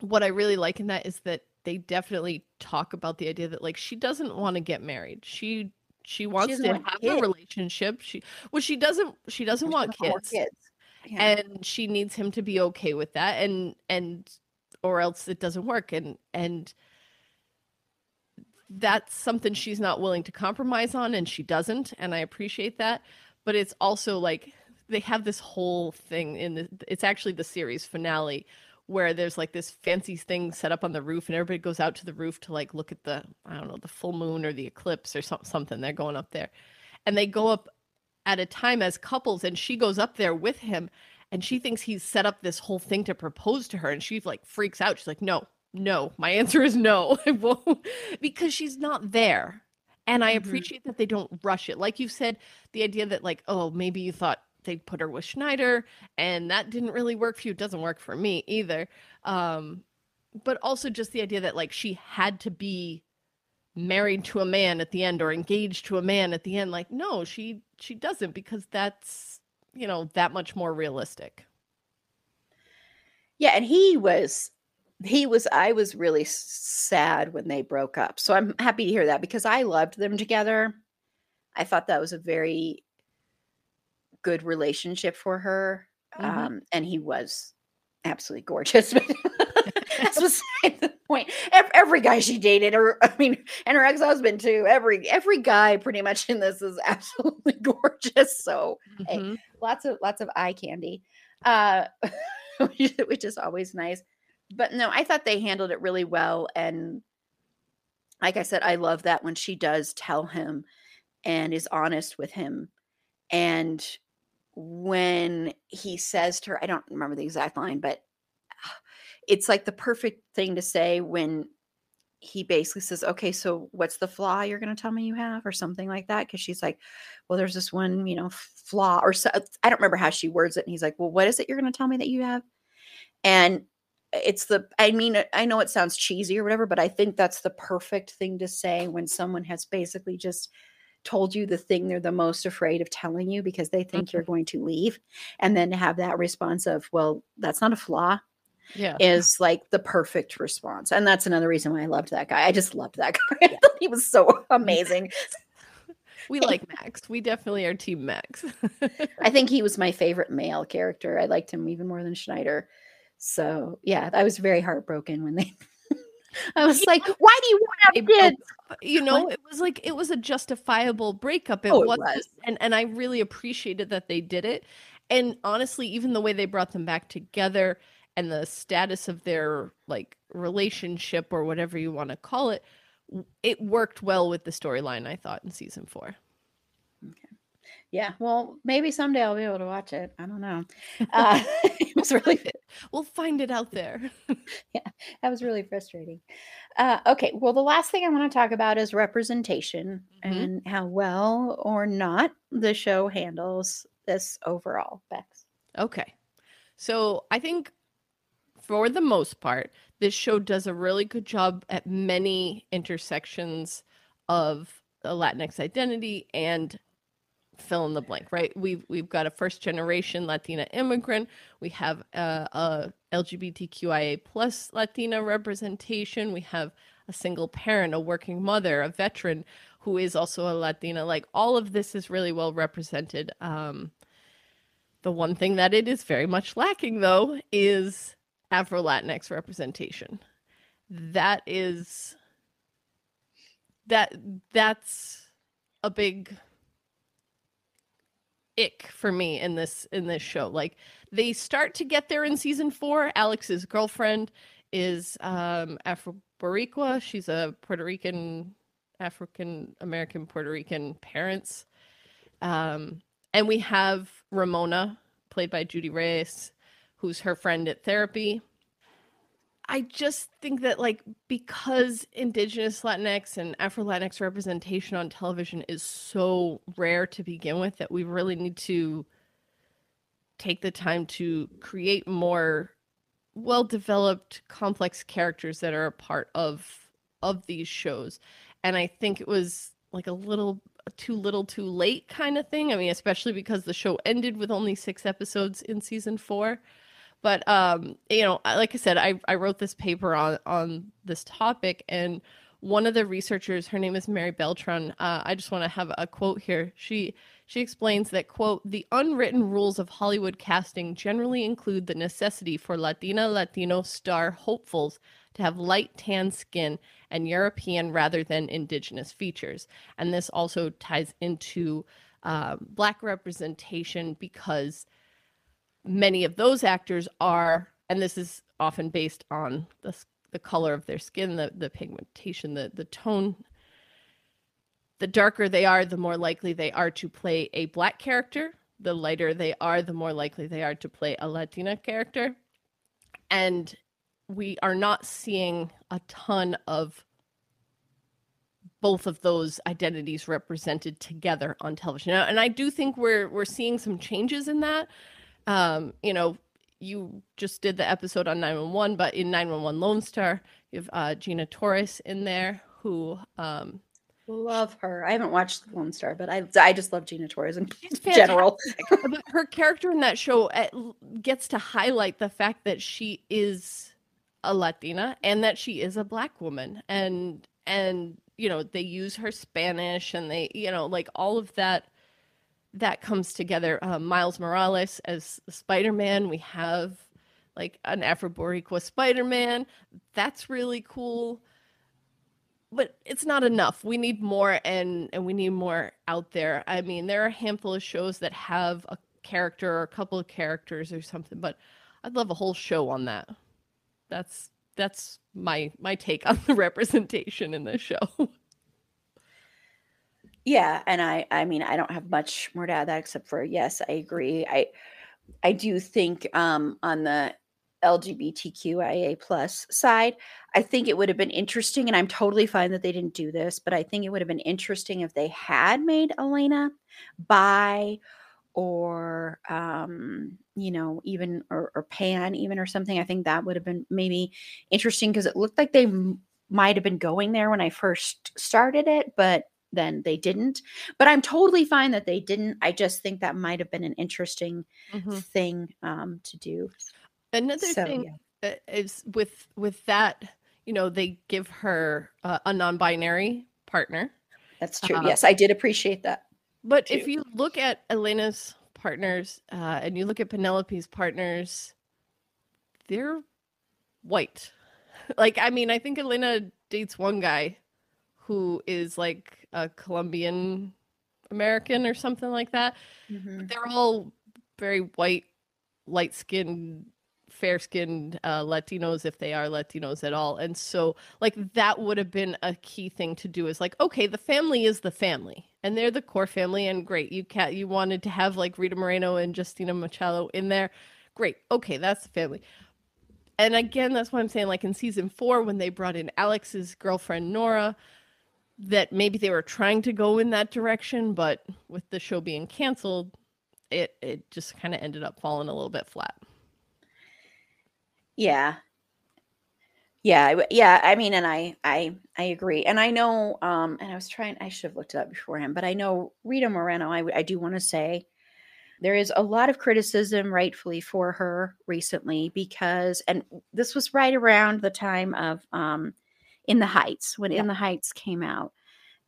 what I really like in that is that they definitely talk about the idea that like she doesn't want to get married. She she wants doesn't to want have a relationship. She well, she doesn't she doesn't want More kids Yeah. and she needs him to be okay with that and and or else it doesn't work and and that's something she's not willing to compromise on and she doesn't and i appreciate that. But it's also like they have this whole thing in the it's actually the series finale where there's like this fancy thing set up on the roof and everybody goes out to the roof to like look at the i don't know the full moon or the eclipse or some, something. They're going up there. And they go up at a time as couples and she goes up there with him and she thinks he's set up this whole thing to propose to her and she like freaks out. She's like no no. My answer is no. I won't. Because she's not there. And i Mhm. appreciate that they don't rush it. Like you said the idea that like oh maybe you thought they'd put her with schneider and that didn't really work for you. It doesn't work for me either. Um but also just the idea that like she had to be married to a man at the end or engaged to a man at the end. Like no she she doesn't because that's you know that much more realistic. Yeah and he was he was i was really sad when they broke up so i'm happy to hear that because i loved them together i thought that was a very good relationship for her Mhm. um and he was absolutely gorgeous that's beside the point every, guy she dated or i mean and her ex-husband too every every guy pretty much in this is absolutely gorgeous so Hey, Mhm. lots of lots of eye candy uh which which is always nice but no i thought they handled it really well and like i said i love that when she does tell him and is honest with him and when he says to her i don't remember the exact line but it's like the perfect thing to say when he basically says, "Okay, so what's the flaw you're going to tell me you have, or something like that?" Because she's like, "Well, there's this one, you know, flaw," or so, I don't remember how she words it. And he's like, "Well, what is it you're going to tell me that you have?" And it's the, I mean, I know it sounds cheesy or whatever, but I think that's the perfect thing to say when someone has basically just told you the thing they're the most afraid of telling you because they think you're mm-hmm. going to leave, and then to have that response of, "Well, that's not a flaw." yeah is like the perfect response. And that's another reason why I loved that guy. I just loved that guy. Thought he was so amazing. we like max we definitely are team max I think he was my favorite male character. I liked him even more than Schneider. So yeah, I was very heartbroken when they I was You like, why do you want to have kids? you know it was like it was a justifiable breakup it Oh, it wasn't was. and and i really appreciated that they did it And honestly, even the way they brought them back together and the status of their like relationship or whatever you want to call it, it worked well with the storyline, I thought, in season four. Yeah, well, maybe someday I'll be able to watch it. I don't know. Uh, it was really We'll find it out there. yeah, that was really frustrating. Uh, okay, well, the last thing I want to talk about is representation Mhm. and how well or not the show handles this overall. Bex. Okay. So I think for the most part, this show does a really good job at many intersections of the Latinx identity and fill in the blank, right? We've we've got a first generation Latina immigrant. We have uh, a LGBTQIA plus Latina representation. We have a single parent, a working mother, a veteran who is also a Latina. Like all of this is really well represented. Um, the one thing that it is very much lacking, though, is Afro Latinx representation. That is that that's a big ick for me in this in this show. Like they start to get there in season four. Alex's girlfriend is um Afro Boricua. She's a Puerto Rican, African American Puerto Rican parents. Um, and we have Ramona, played by Judy Reyes, who's her friend at therapy. I just think that like because indigenous Latinx and Afro Latinx representation on television is so rare to begin with that we really need to take the time to create more well developed complex characters that are a part of of these shows. And I think it was like a little too little too late kind of thing. I mean, especially because the show ended with only 6 episodes in season 4 but um you know like i said i i wrote this paper on on this topic and one of the researchers her name is mary beltran uh, i just want to have a quote here. She she explains that quote the unwritten rules of hollywood casting generally include the necessity for latina latino star hopefuls to have light tan skin and european rather than indigenous features. And this also ties into uh, black representation because many of those actors are, and this is often based on the the color of their skin, the the pigmentation, the the tone. The darker they are, the more likely they are to play a black character. The lighter they are, the more likely they are to play a Latina character. And we are not seeing a ton of both of those identities represented together on television. And I do think we're we're seeing some changes in that um, you know, you just did the episode on 911, but in 911 Lone Star, you have uh, Gina Torres in there who um, Love her. I haven't watched Lone Star, but I I just love Gina Torres in she's general. but her character in that show uh, gets to highlight the fact that she is a Latina and that she is a black woman, and and you know they use her Spanish and they you know like all of that that comes together. Uh, Miles Morales as Spider Man. We have like an Afro Boricua Spider Man. That's really cool. But it's not enough. We need more, and and we need more out there. I mean, there are a handful of shows that have a character or a couple of characters or something, but I'd love a whole show on that. That's that's my my take on the representation in this show. Yeah, and I I mean I don't have much more to add that except for yes, I agree. I I do think um on the LGBTQIA plus side, I think it would have been interesting, and I'm totally fine that they didn't do this, but I think it would have been interesting if they had made Elena bi or um you know even or, or pan even or something i think that would have been maybe interesting because it looked like they m- might have been going there when i first started it but then they didn't but i'm totally fine that they didn't i just think that might have been an interesting Mhm. thing um to do Another So, thing uh, is with with that, you know, they give her uh, a non-binary partner. that's true Uh, yes i did appreciate that But if you look at Elena's partners uh, and you look at Penelope's partners, they're white. like, I mean, I think Elena dates one guy who is like a Colombian American or something like that. Mhm. They're all very white, light skinned, fair skinned uh, Latinos, if they are Latinos at all. And so, like, that would have been a key thing to do is like, okay, the family is the family and they're the core family. And great, you cat, you wanted to have like Rita Moreno and Justina Machado in there. Great. Okay, that's the family. And again, that's what I'm saying. Like in season four, when they brought in Alex's girlfriend, Nora, that maybe they were trying to go in that direction, but with the show being canceled, it it just kind of ended up falling a little bit flat. Yeah. Yeah, yeah. I mean, and I, I, I agree. And I know, um, and I was trying. I should have looked it up beforehand, but I know Rita Moreno. I, I do want to say there is a lot of criticism, rightfully, for her recently because, and this was right around the time of um, In the Heights when yeah. In the Heights came out.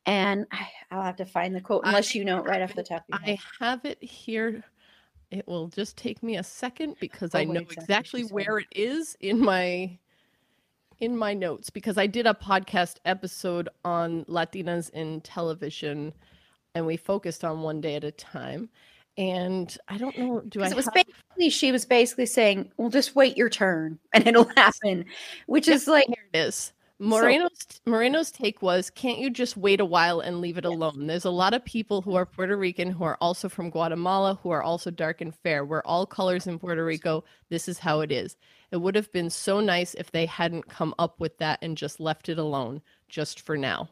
And I, will have to find the quote unless I you know it right off the top. I have it here. It will just take me a second because oh, I know exactly, where it is in my in my notes because I did a podcast episode on Latinas in television and we focused on one day at a time and I don't know. Do I? It was have... basically she was basically saying, "Well, just wait your turn, and it'll happen," which is like here it is. Moreno's so, Moreno's take was, "Can't you just wait a while and leave it yes. alone?" There's a lot of people who are Puerto Rican who are also from Guatemala who are also dark and fair. We're all colors in Puerto Rico. This is how it is. It would have been so nice if they hadn't come up with that and just left it alone, just for now.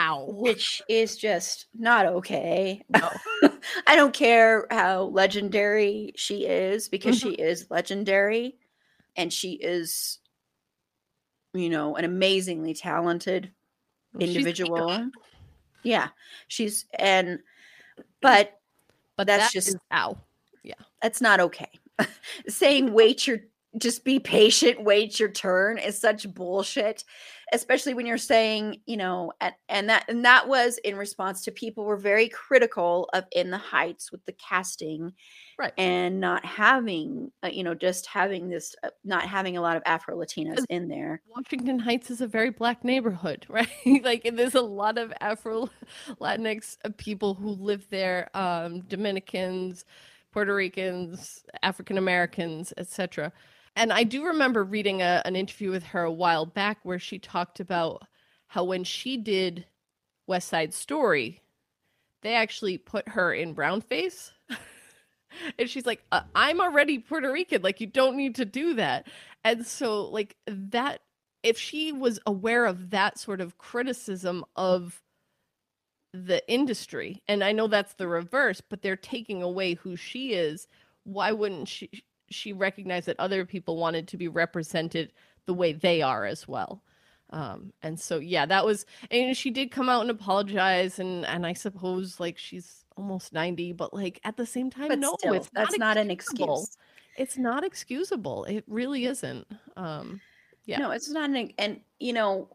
Ow. Which is just not okay. No. I don't care how legendary she is because mm-hmm. she is legendary and she is, you know, an amazingly talented individual. yeah. She's, and, but, but that's that just, is, ow. Yeah. That's not okay. Saying wait your just be patient, wait your turn is such bullshit, especially when you're saying, you know, and, and that and that was in response to people were very critical of In the Heights with the casting, right, and not having, uh, you know, just having this, uh, not having a lot of Afro Latinas in there. Washington Heights is a very black neighborhood, right? like there's a lot of Afro Latinx uh, people who live there, um, Dominicans. Puerto Ricans, African Americans, etc. And I do remember reading a, an interview with her a while back where she talked about how when she did West Side Story, they actually put her in brown face. and she's like, uh, I'm already Puerto Rican. Like, you don't need to do that. And so, like, that, if she was aware of that sort of criticism of the industry, and I know that's the reverse, but they're taking away who she is, why wouldn't she? She recognized that other people wanted to be represented the way they are as well. Um, and so yeah, that was and she did come out and apologize and and I suppose like she's almost 90, but like at the same time, but no, still, it's that's not, not an excuse. It's not excusable. It really isn't. Um yeah. No, it's not an and you know,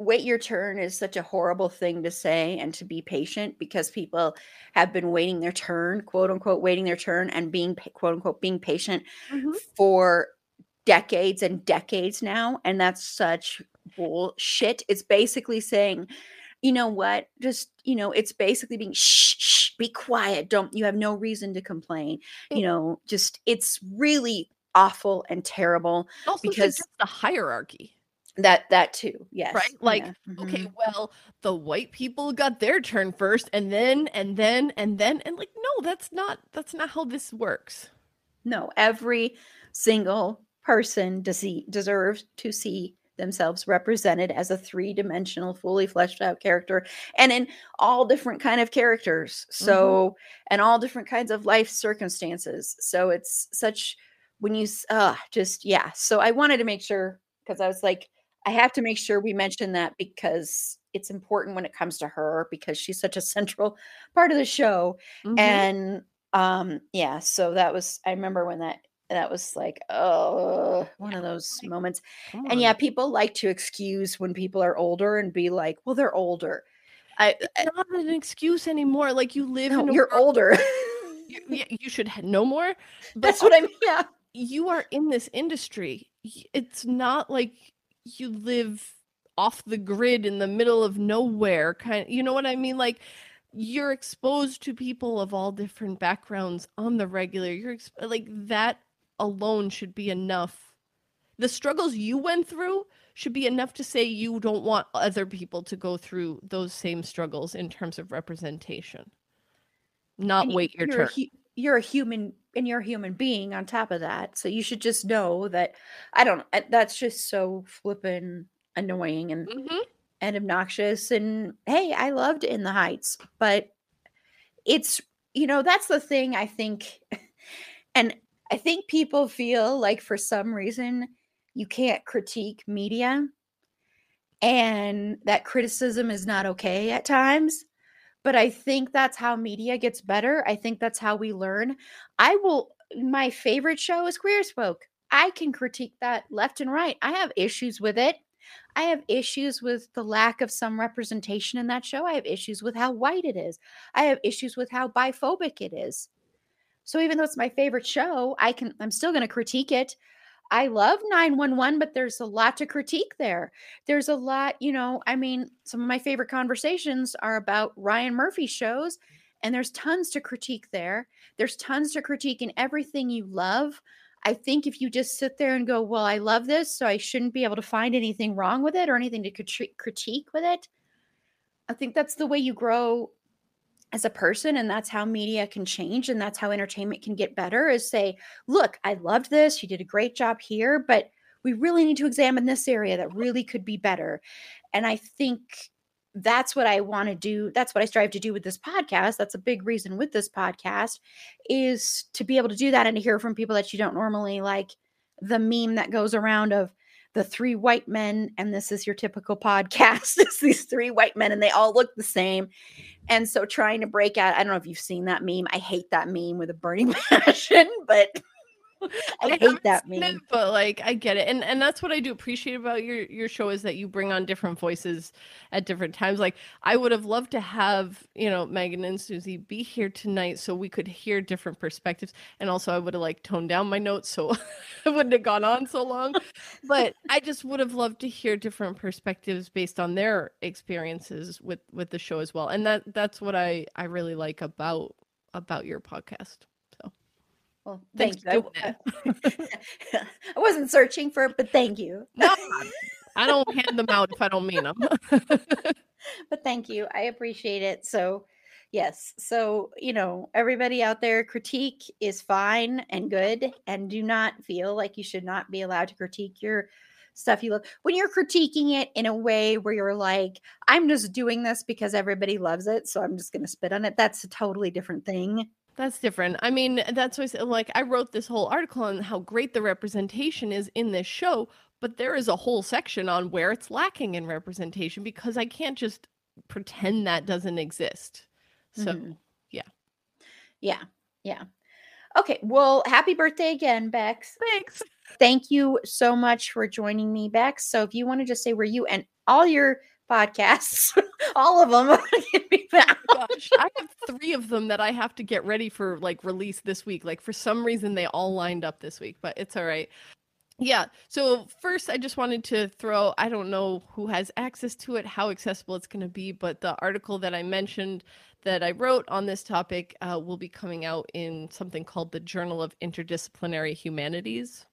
wait your turn is such a horrible thing to say and to be patient because people have been waiting their turn, quote unquote, waiting their turn and being quote unquote being patient mm-hmm. for decades and decades now. And that's such bullshit. It's basically saying, you know what? Just, you know, it's basically being shh, shh, be quiet. Don't, you have no reason to complain. You know, just, it's really awful and terrible also because the hierarchy that that too yes right like yeah. mm-hmm. okay well the white people got their turn first and then and then and then and like no that's not that's not how this works no every single person des- deserves to see themselves represented as a three-dimensional fully fleshed out character and in all different kind of characters so mm-hmm. and all different kinds of life circumstances so it's such when you uh just yeah so i wanted to make sure because i was like I have to make sure we mention that because it's important when it comes to her because she's such a central part of the show. Mm-hmm. And um yeah, so that was I remember when that that was like oh one of those moments. And yeah, people like to excuse when people are older and be like, well, they're older. I, it's not an excuse anymore. Like you live no, you're world- older. you, you should know more. That's what I mean. Yeah. You are in this industry. It's not like you live off the grid in the middle of nowhere kind you know what i mean like you're exposed to people of all different backgrounds on the regular. You're ex- like that alone should be enough. The struggles you went through should be enough to say you don't want other people to go through those same struggles in terms of representation. Not And wait your turn. You're a human and you're a human being on top of that. So you should just know that I don't that's just so flippin' annoying and Mhm. and obnoxious and hey, I loved In the Heights, but it's you know, that's the thing I think and I think people feel like for some reason you can't critique media and that criticism is not okay at times. But I think that's how media gets better. I think that's how we learn. I will, my favorite show is Queer as Folk. I can critique that left and right. I have issues with it. I have issues with the lack of some representation in that show. I have issues with how white it is. I have issues with how biphobic it is. So even though it's my favorite show, I can I'm still going to critique it. I love 911, but there's a lot to critique there. There's a lot, you know, I mean, some of my favorite conversations are about Ryan Murphy shows, and there's tons to critique there. There's tons to critique in everything you love. I think if you just sit there and go, Well, I love this, so I shouldn't be able to find anything wrong with it or anything to crit- critique with it, I think that's the way you grow as a person and that's how media can change and that's how entertainment can get better is say look i loved this you did a great job here but we really need to examine this area that really could be better. And i think that's what i want to do that's what i strive to do with this podcast that's a big reason with this podcast is to be able to do that and to hear from people that you don't normally like the meme that goes around of the three white men and this is your typical podcast it's these three white men and they all look the same and so trying to break out, I don't know if you've seen that meme. I hate that meme with a burning passion, but I hate that seen it, but like I get it, and and that's what I do appreciate about your your show is that you bring on different voices at different times. Like I would have loved to have you know Megan and Susie be here tonight so we could hear different perspectives, and also I would have like toned down my notes so I wouldn't have gone on so long. But I just would have loved to hear different perspectives based on their experiences with with the show as well, and that that's what I I really like about about your podcast. Well, Thanks thank you. I, I wasn't searching for it, but thank you. No, I don't hand them out if I don't mean them. but thank you. I appreciate it. So, yes. So, you know, everybody out there, critique is fine and good. And do not feel like you should not be allowed to critique your stuff you love. When you're critiquing it in a way where you're like, I'm just doing this because everybody loves it. So I'm just going to spit on it. That's a totally different thing. That's different. I mean, that's what I said. Like, I wrote this whole article on how great the representation is in this show, but there is a whole section on where it's lacking in representation because I can't just pretend that doesn't exist. So, Mhm. yeah. Yeah. Yeah. Okay. Well, happy birthday again, Bex. thanks. Thank you so much for joining me, Bex. So if you want to just say where you and all your podcasts, all of them can. Gosh, I have three of them that I have to get ready for like release this week. Like, for some reason, they all lined up this week, but it's all right. Yeah. So first, I just wanted to throw, I don't know who has access to it, how accessible it's going to be, but the article that I mentioned that I wrote on this topic uh, will be coming out in something called the Journal of Interdisciplinary Humanities.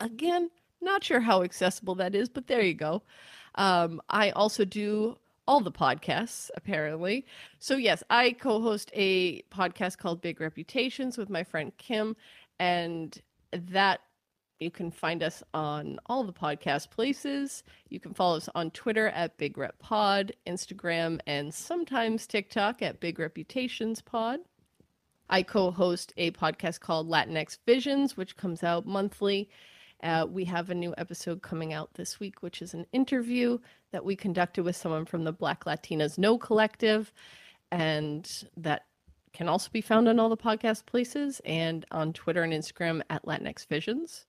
Again, not sure how accessible that is, but there you go. Um, I also do all the podcasts, apparently. So, yes, I co host a podcast called Big Reputations with my friend Kim, and that you can find us on all the podcast places. You can follow us on Twitter at Big Rep Pod, Instagram, and sometimes TikTok at Big Reputations Pod. I co host a podcast called Latinx Visions, which comes out monthly. Uh, we have a new episode coming out this week, which is an interview that we conducted with someone from the Black Latinas Know Collective. And that can also be found on all the podcast places and on Twitter and Instagram at Latinx Visions.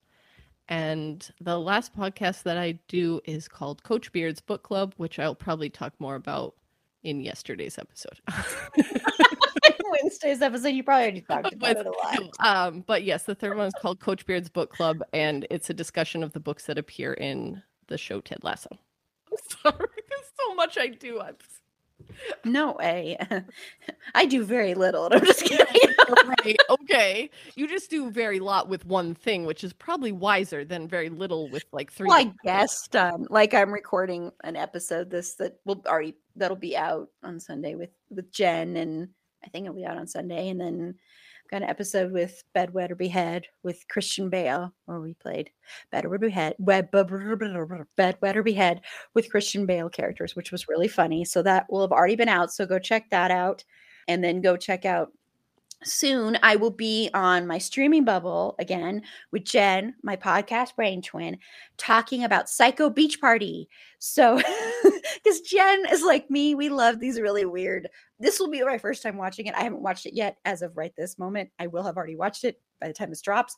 And the last podcast that I do is called Coach Beard's Book Club, which I'll probably talk more about in yesterday's episode. Wednesday's episode, you probably already talked about it a lot. um, but yes, the third one is called Coach Beard's Book Club, and it's a discussion of the books that appear in the show Ted Lasso. I'm sorry, there's so much I do. I'm No way. I do very little. I'm just kidding. right. Okay. You just do very lot with one thing, which is probably wiser than very little with like three. Well, I guessed um, like I'm recording an episode this that will already that'll be out on Sunday with with Jen and I think it'll be out on Sunday and then got an episode with Bedwetter Behead with Christian Bale, where we played Behead, Bedwetter Behead with Christian Bale characters, which was really funny. So that will have already been out. So go check that out. And then go check out soon I will be on my streaming bubble again with Jen, my podcast brain twin, talking about Psycho Beach Party. So, because Jen is like me, we love these really weird. This will be my first time watching it. I haven't watched it yet as of right this moment. I will have already watched it by the time this drops.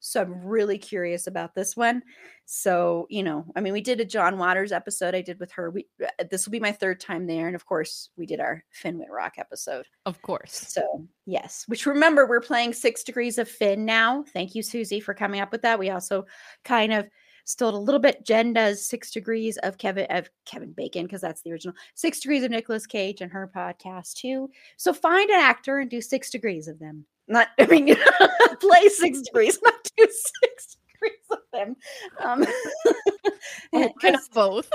So I'm really curious about this one. So, you know, I mean, we did a John Waters episode I did with her. We uh, this will be my third time there. And of course, we did our Finn Wittrock episode. Of course. So yes, which remember, we're playing six degrees of Finn now. Thank you, Susie, for coming up with that. We also kind of stole a little bit. Jen does six degrees of Kevin of Kevin Bacon, because that's the original. Six degrees of Nicolas Cage and her podcast too. So find an actor and do six degrees of them not I mean play six degrees, not do six degrees of them. Um, of both.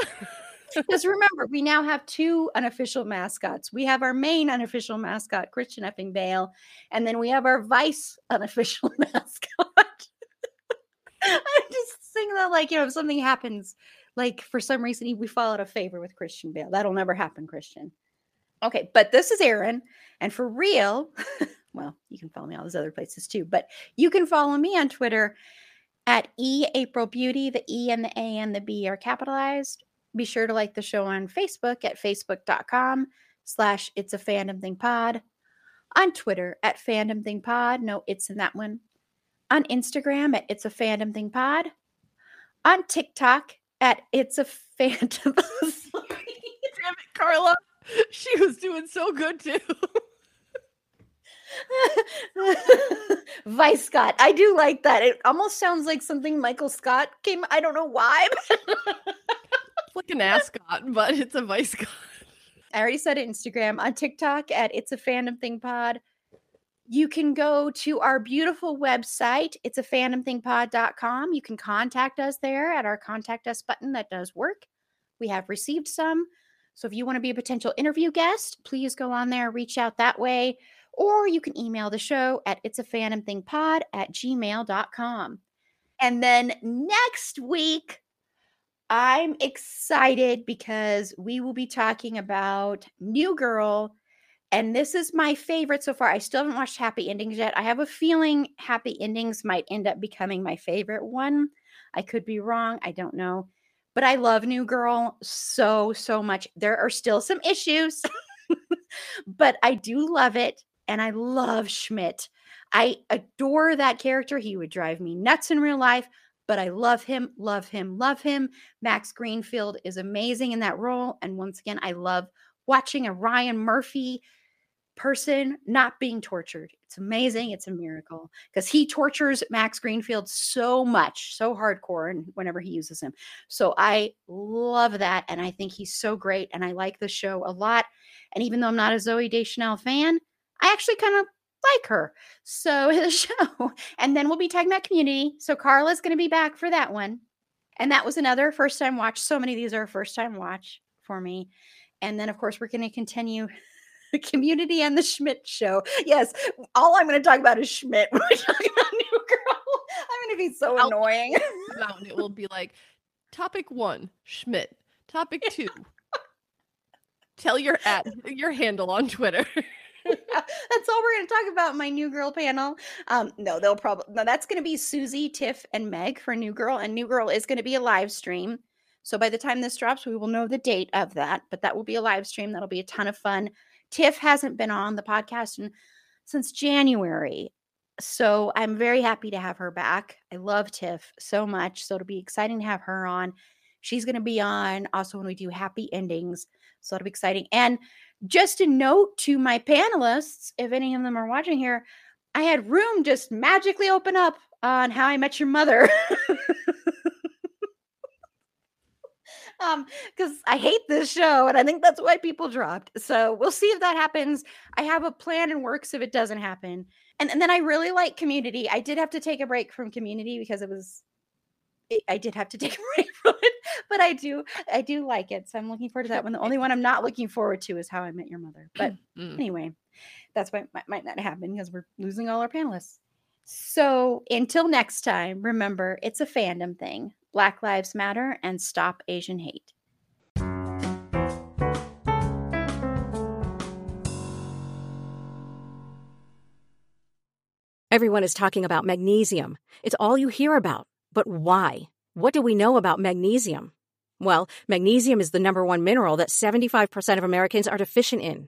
Because remember, we now have two unofficial mascots. We have our main unofficial mascot, Christian Effing Bale, and then we have our vice unofficial mascot. I'm just saying that, like, you know, if something happens, like for some reason we fall out of favor with Christian Bale. That'll never happen, Christian. Okay, but this is Erin, and for real, well, you can follow me all those other places too, but you can follow me on Twitter at E April Beauty. The E and the A and the B are capitalized. Be sure to like the show on Facebook at facebook.com slash it's a fandom thing pod. On Twitter at fandom thing pod. No, it's in that one. On Instagram at it's a fandom thing pod. On TikTok at it's a phantom. Damn it, Carla. She was doing so good too. Vice Scott. I do like that. It almost sounds like something Michael Scott came. I don't know why. like an ascot, but it's a Vice Scott. I already said it Instagram on TikTok at It's a Fandom Thing Pod. You can go to our beautiful website, it's a fandomthingpod.com. You can contact us there at our contact us button that does work. We have received some. So if you want to be a potential interview guest, please go on there, reach out that way or you can email the show at it's a phantom thing pod at gmail.com. And then next week, I'm excited because we will be talking about New Girl. And this is my favorite so far. I still haven't watched Happy Endings yet. I have a feeling Happy Endings might end up becoming my favorite one. I could be wrong. I don't know. But I love New Girl so, so much. There are still some issues, but I do love it and I love Schmidt. I adore that character. He would drive me nuts in real life, but I love him, love him, love him. Max Greenfield is amazing in that role. And once again, I love watching a Ryan Murphy person not being tortured. It's amazing. It's a miracle because he tortures Max Greenfield so much, so hardcore, and whenever he uses him. So I love that. And I think he's so great. And I like the show a lot. And even though I'm not a Zooey Deschanel fan, I actually kind of like her. So the show. And then we'll be talking about community. So Carla's going to be back for that one. And that was another first time watch. So many of these are first time watch for me. And then, of course, we're going to continue community and the Schmidt show. Yes, all I'm going to talk about is Schmidt. We're talking about New Girl. I'm going to be so I'll, annoying. it will be like topic one, Schmidt. Topic two, tell your at your handle on Twitter. that's all we're going to talk about my new girl panel. Um, no, they'll probably no. That's going to be Susie, Tiff, and Meg for New Girl, and New Girl is going to be a live stream. So by the time this drops, we will know the date of that. But that will be a live stream. That'll be a ton of fun. Tiff hasn't been on the podcast in, since January. So I'm very happy to have her back. I love Tiff so much. So it'll be exciting to have her on. She's going to be on also when we do happy endings. So it'll be exciting. And just a note to my panelists, if any of them are watching here, I had room just magically open up on How I Met Your Mother. um because i hate this show and i think that's why people dropped so we'll see if that happens i have a plan and works if it doesn't happen and, and then i really like community i did have to take a break from community because it was I did have to take a break from it, but I do, I do like it. So I'm looking forward to that one. The only one I'm not looking forward to is How I Met Your Mother. But Mm. anyway, that's why might not happen because we're losing all our panelists. So until next time, remember it's a fandom thing. Black Lives Matter and stop Asian hate. Everyone is talking about magnesium. It's all you hear about. But why? What do we know about magnesium? Well, magnesium is the number one mineral that 75% of Americans are deficient in.